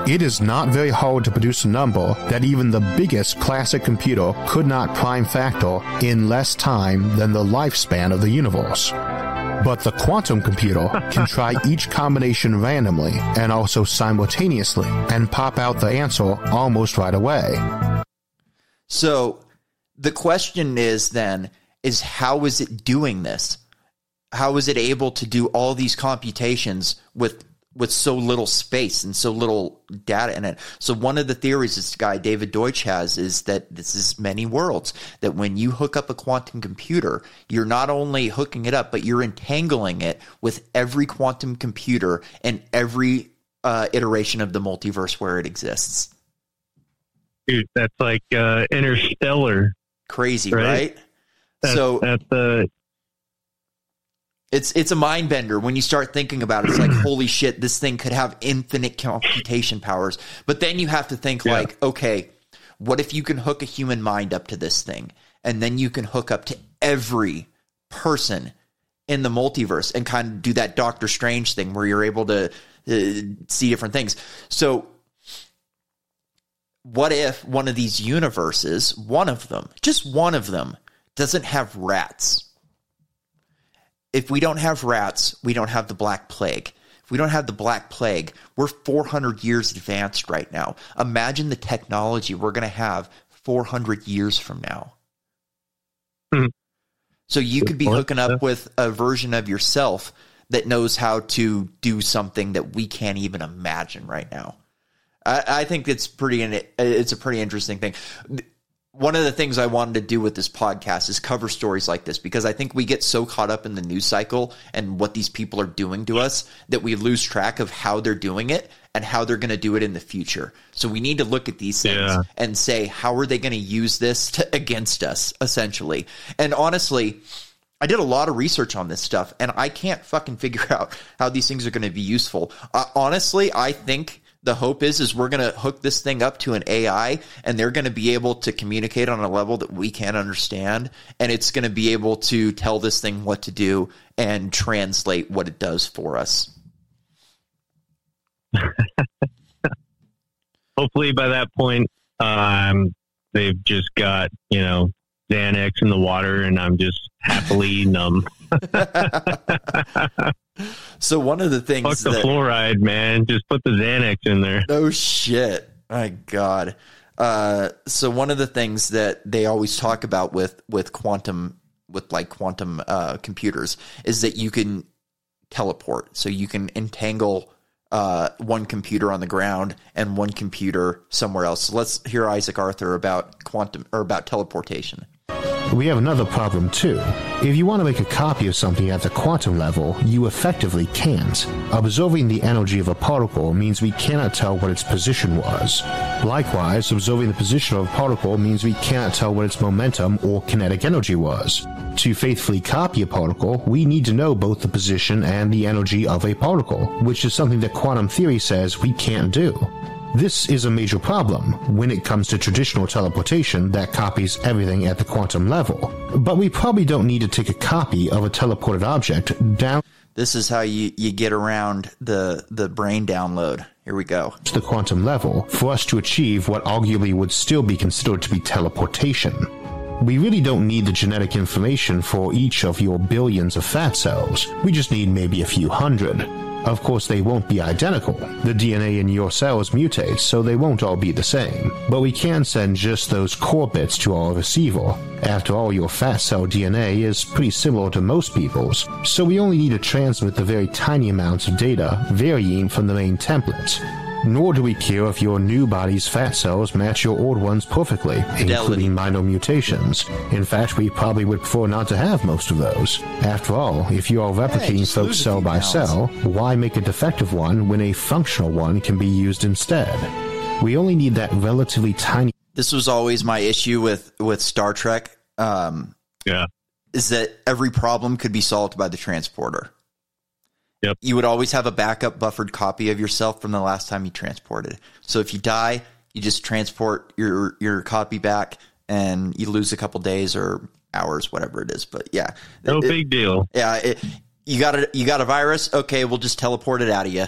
It is not very hard to produce a number that even the biggest classic computer could not prime factor in less time than the lifespan of the universe. But the quantum computer can try each combination randomly and also simultaneously and pop out the answer almost right away. So the question is then is how is it doing this? How is it able to do all these computations with with so little space and so little data in it. So one of the theories this guy David Deutsch has is that this is many worlds. That when you hook up a quantum computer, you're not only hooking it up, but you're entangling it with every quantum computer and every uh, iteration of the multiverse where it exists. Dude, that's like uh, interstellar. Crazy, right? right? That's, so that's the it's it's a mind bender when you start thinking about it. It's like holy shit, this thing could have infinite computation powers. But then you have to think yeah. like, okay, what if you can hook a human mind up to this thing, and then you can hook up to every person in the multiverse and kind of do that Doctor Strange thing where you're able to uh, see different things. So what if one of these universes, one of them, just one of them, doesn't have rats? If we don't have rats, we don't have the Black Plague. If we don't have the Black Plague, we're 400 years advanced right now. Imagine the technology we're going to have 400 years from now. Mm-hmm. So you could be hooking up with a version of yourself that knows how to do something that we can't even imagine right now. I, I think it's pretty. It's a pretty interesting thing one of the things I wanted to do with this podcast is cover stories like this because I think we get so caught up in the news cycle and what these people are doing to us that we lose track of how they're doing it and how they're going to do it in the future. So we need to look at these things yeah. and say, how are they going to use this to, against us, essentially? And honestly, I did a lot of research on this stuff and I can't fucking figure out how these things are going to be useful. Uh, honestly, I think the hope is is we're going to hook this thing up to an AI and they're going to be able to communicate on a level that we can't understand and it's going to be able to tell this thing what to do and translate what it does for us. Hopefully by that point um, they've just got, you know, Xanax in the water and I'm just happily them. so one of the things Fuck the that, fluoride, man. Just put the Xanax in there. Oh shit. My God. Uh, so one of the things that they always talk about with with quantum with like quantum uh, computers is that you can teleport. So you can entangle uh, one computer on the ground and one computer somewhere else. So let's hear Isaac Arthur about quantum or about teleportation. We have another problem too. If you want to make a copy of something at the quantum level, you effectively can't. Observing the energy of a particle means we cannot tell what its position was. Likewise, observing the position of a particle means we cannot tell what its momentum or kinetic energy was. To faithfully copy a particle, we need to know both the position and the energy of a particle, which is something that quantum theory says we can't do. This is a major problem when it comes to traditional teleportation that copies everything at the quantum level. But we probably don't need to take a copy of a teleported object down This is how you, you get around the the brain download. Here we go. to the quantum level for us to achieve what arguably would still be considered to be teleportation. We really don't need the genetic information for each of your billions of fat cells. We just need maybe a few hundred. Of course, they won't be identical. The DNA in your cells mutates, so they won't all be the same. But we can send just those core bits to our receiver. After all, your fat cell DNA is pretty similar to most people's, so we only need to transmit the very tiny amounts of data varying from the main template. Nor do we care if your new body's fat cells match your old ones perfectly, including minor mutations. In fact, we probably would prefer not to have most of those. After all, if you are replicating just folks cell by pounds. cell, why make a defective one when a functional one can be used instead? We only need that relatively tiny This was always my issue with with Star Trek. Um, yeah, is that every problem could be solved by the transporter. Yep. You would always have a backup buffered copy of yourself from the last time you transported. So if you die, you just transport your your copy back, and you lose a couple days or hours, whatever it is. But yeah, no It- big deal. yeah, it, you got a you got a virus. Okay, we'll just teleport it out of you.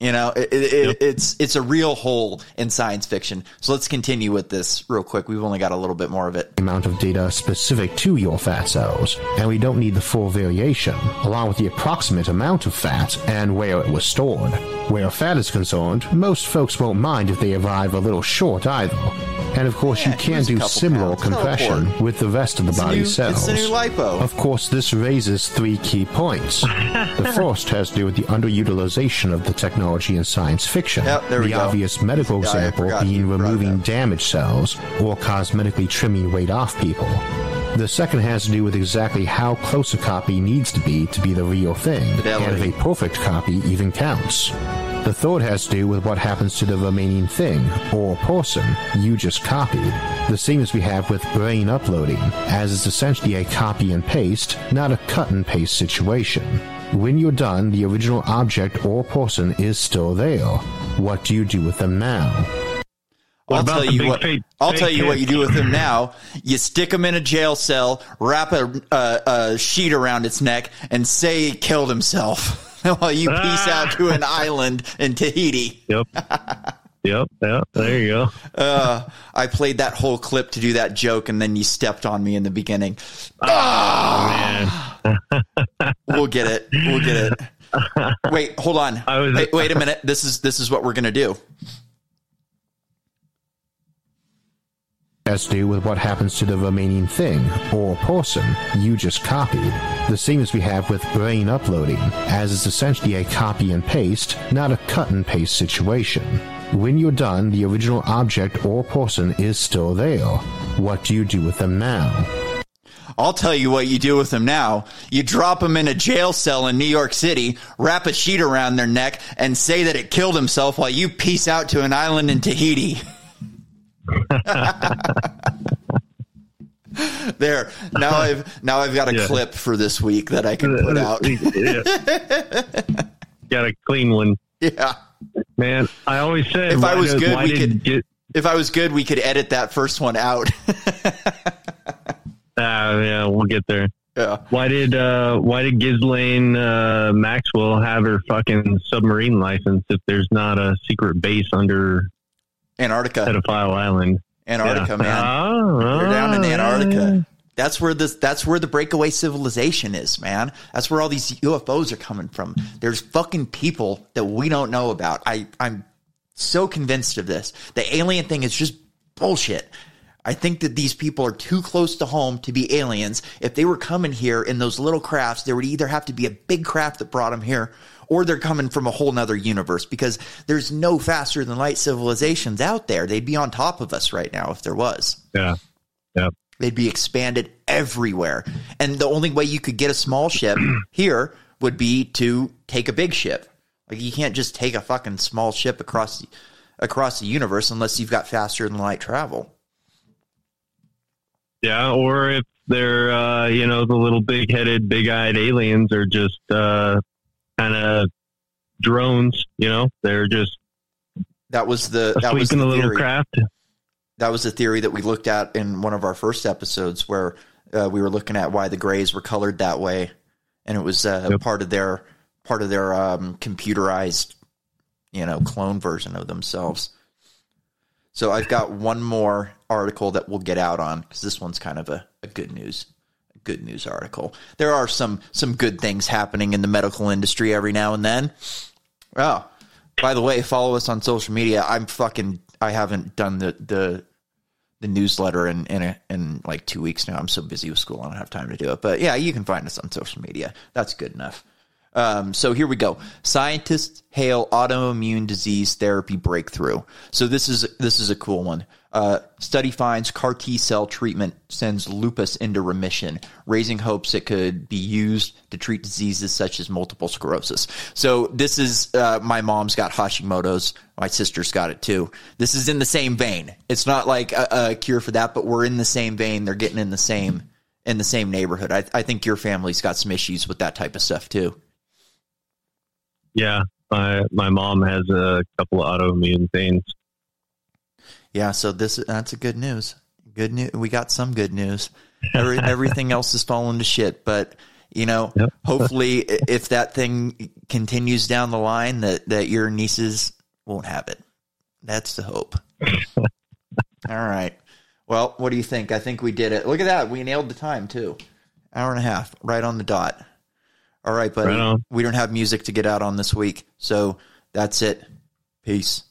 You know, it, it, it, it's it's a real hole in science fiction. So let's continue with this real quick. We've only got a little bit more of it. amount of data specific to your fat cells, and we don't need the full variation, along with the approximate amount of fat and where it was stored. Where fat is concerned, most folks won't mind if they arrive a little short either. And of course, you can do similar pounds. compression Teleport. with the rest of the It's a body's new- cells. it's a new lipo. Of course, this raises three key points. the first has to do with the underutilization of the technology in science fiction. Yep, the obvious medical example being you brought it removing damaged cells or cosmetically trimming weight off people. The second has to do with exactly how close a copy needs to be to be the real thing, and if a perfect copy even counts. The third has to do with what happens to the remaining thing, or person, you just copied. The same as we have with brain uploading, as it's essentially a copy and paste, not a cut and paste situation. When you're done, the original object or person is still there. What do you do with them now? I'll tell you what. fake- I'll fake tell you what you do with them now. You stick them in a jail cell, wrap a, a, a sheet around its neck, and say he killed himself while you peace out to an island in Tahiti. Yep. yep. Yep. There you go. Uh, I played that whole clip to do that joke, and then you stepped on me in the beginning. Oh, man. We'll get it. We'll get it. Wait, hold on. was- wait, wait a minute. This is this is what we're gonna do. As to do with what happens to the remaining thing or person you just copied. The same as we have with brain uploading, as it's essentially a copy and paste, not a cut and paste situation. When you're done, the original object or person is still there. What do you do with them now? I'll tell you what you do with them now. You drop them in a jail cell in New York City, wrap a sheet around their neck, and say that it killed himself while you peace out to an island in Tahiti. there. Now I've now I've got a Yeah. clip for this week that I can put out. Got a clean one. yeah. Man, I always say If I was did- good, we could Get, if I was good, we could edit that first one out. Ah, yeah, we'll get there. Yeah. Why did uh, why did Ghislaine uh, Maxwell have her fucking submarine license if there's not a secret base under Antarctica. Pedophile Island? Antarctica, Yeah. man. Oh, You're down in oh, Antarctica. That's where this. That's where the breakaway civilization is, man. That's where all these UFOs are coming from. There's fucking people that we don't know about. I I'm so convinced of this. The alien thing is just bullshit. I think that these people are too close to home to be aliens. If they were coming here in those little crafts, there would either have to be a big craft that brought them here, or they're coming from a whole nother universe because there's no faster than light civilizations out there. They'd be on top of us right now if there was. Yeah. Yep. They'd be expanded everywhere. And the only way you could get a small ship here would be to take a big ship. Like you can't just take a fucking small ship across the, across the universe unless you've got faster than light travel. Yeah, or if they're uh, you know the little big headed, big eyed aliens are just uh, kind of drones. You know, they're just That was the that was the the little craft. That was the theory that we looked at in one of our first episodes, where uh, we were looking at why the Greys were colored that way, and it was uh, part of their part of their um, computerized, you know, clone version of themselves. So I've got one more article that we'll get out on because this one's kind of a, a good news, a good news article. There are some some good things happening in the medical industry every now and then. Oh, by the way, follow us on social media. I'm fucking. I haven't done the the the newsletter in in, a, in like two weeks now. I'm so busy with school, I don't have time to do it. But yeah, you can find us on social media. That's good enough. Um, so here we go. Scientists hail autoimmune disease therapy breakthrough. So this is this is a cool one. Uh, study finds CAR T cell treatment sends lupus into remission, raising hopes it could be used to treat diseases such as multiple sclerosis. So this is uh, my mom's got Hashimoto's. My sister's got it too. This is in the same vein. It's not like a, a cure for that, but we're in the same vein. They're getting in the same in the same neighborhood. I, I think your family's got some issues with that type of stuff too. Yeah, my my mom has a couple of autoimmune things. Yeah, so this that's a good news. Good news. We got some good news. Every, everything else is falling to shit, but you know, hopefully, if that thing continues down the line, that that your nieces won't have it. That's the hope. All right. Well, what do you think? I think we did it. Look at that. We nailed the time too. Hour and a half, right on the dot. All right, buddy. Right. We don't have music to get out on this week, so that's it. Peace.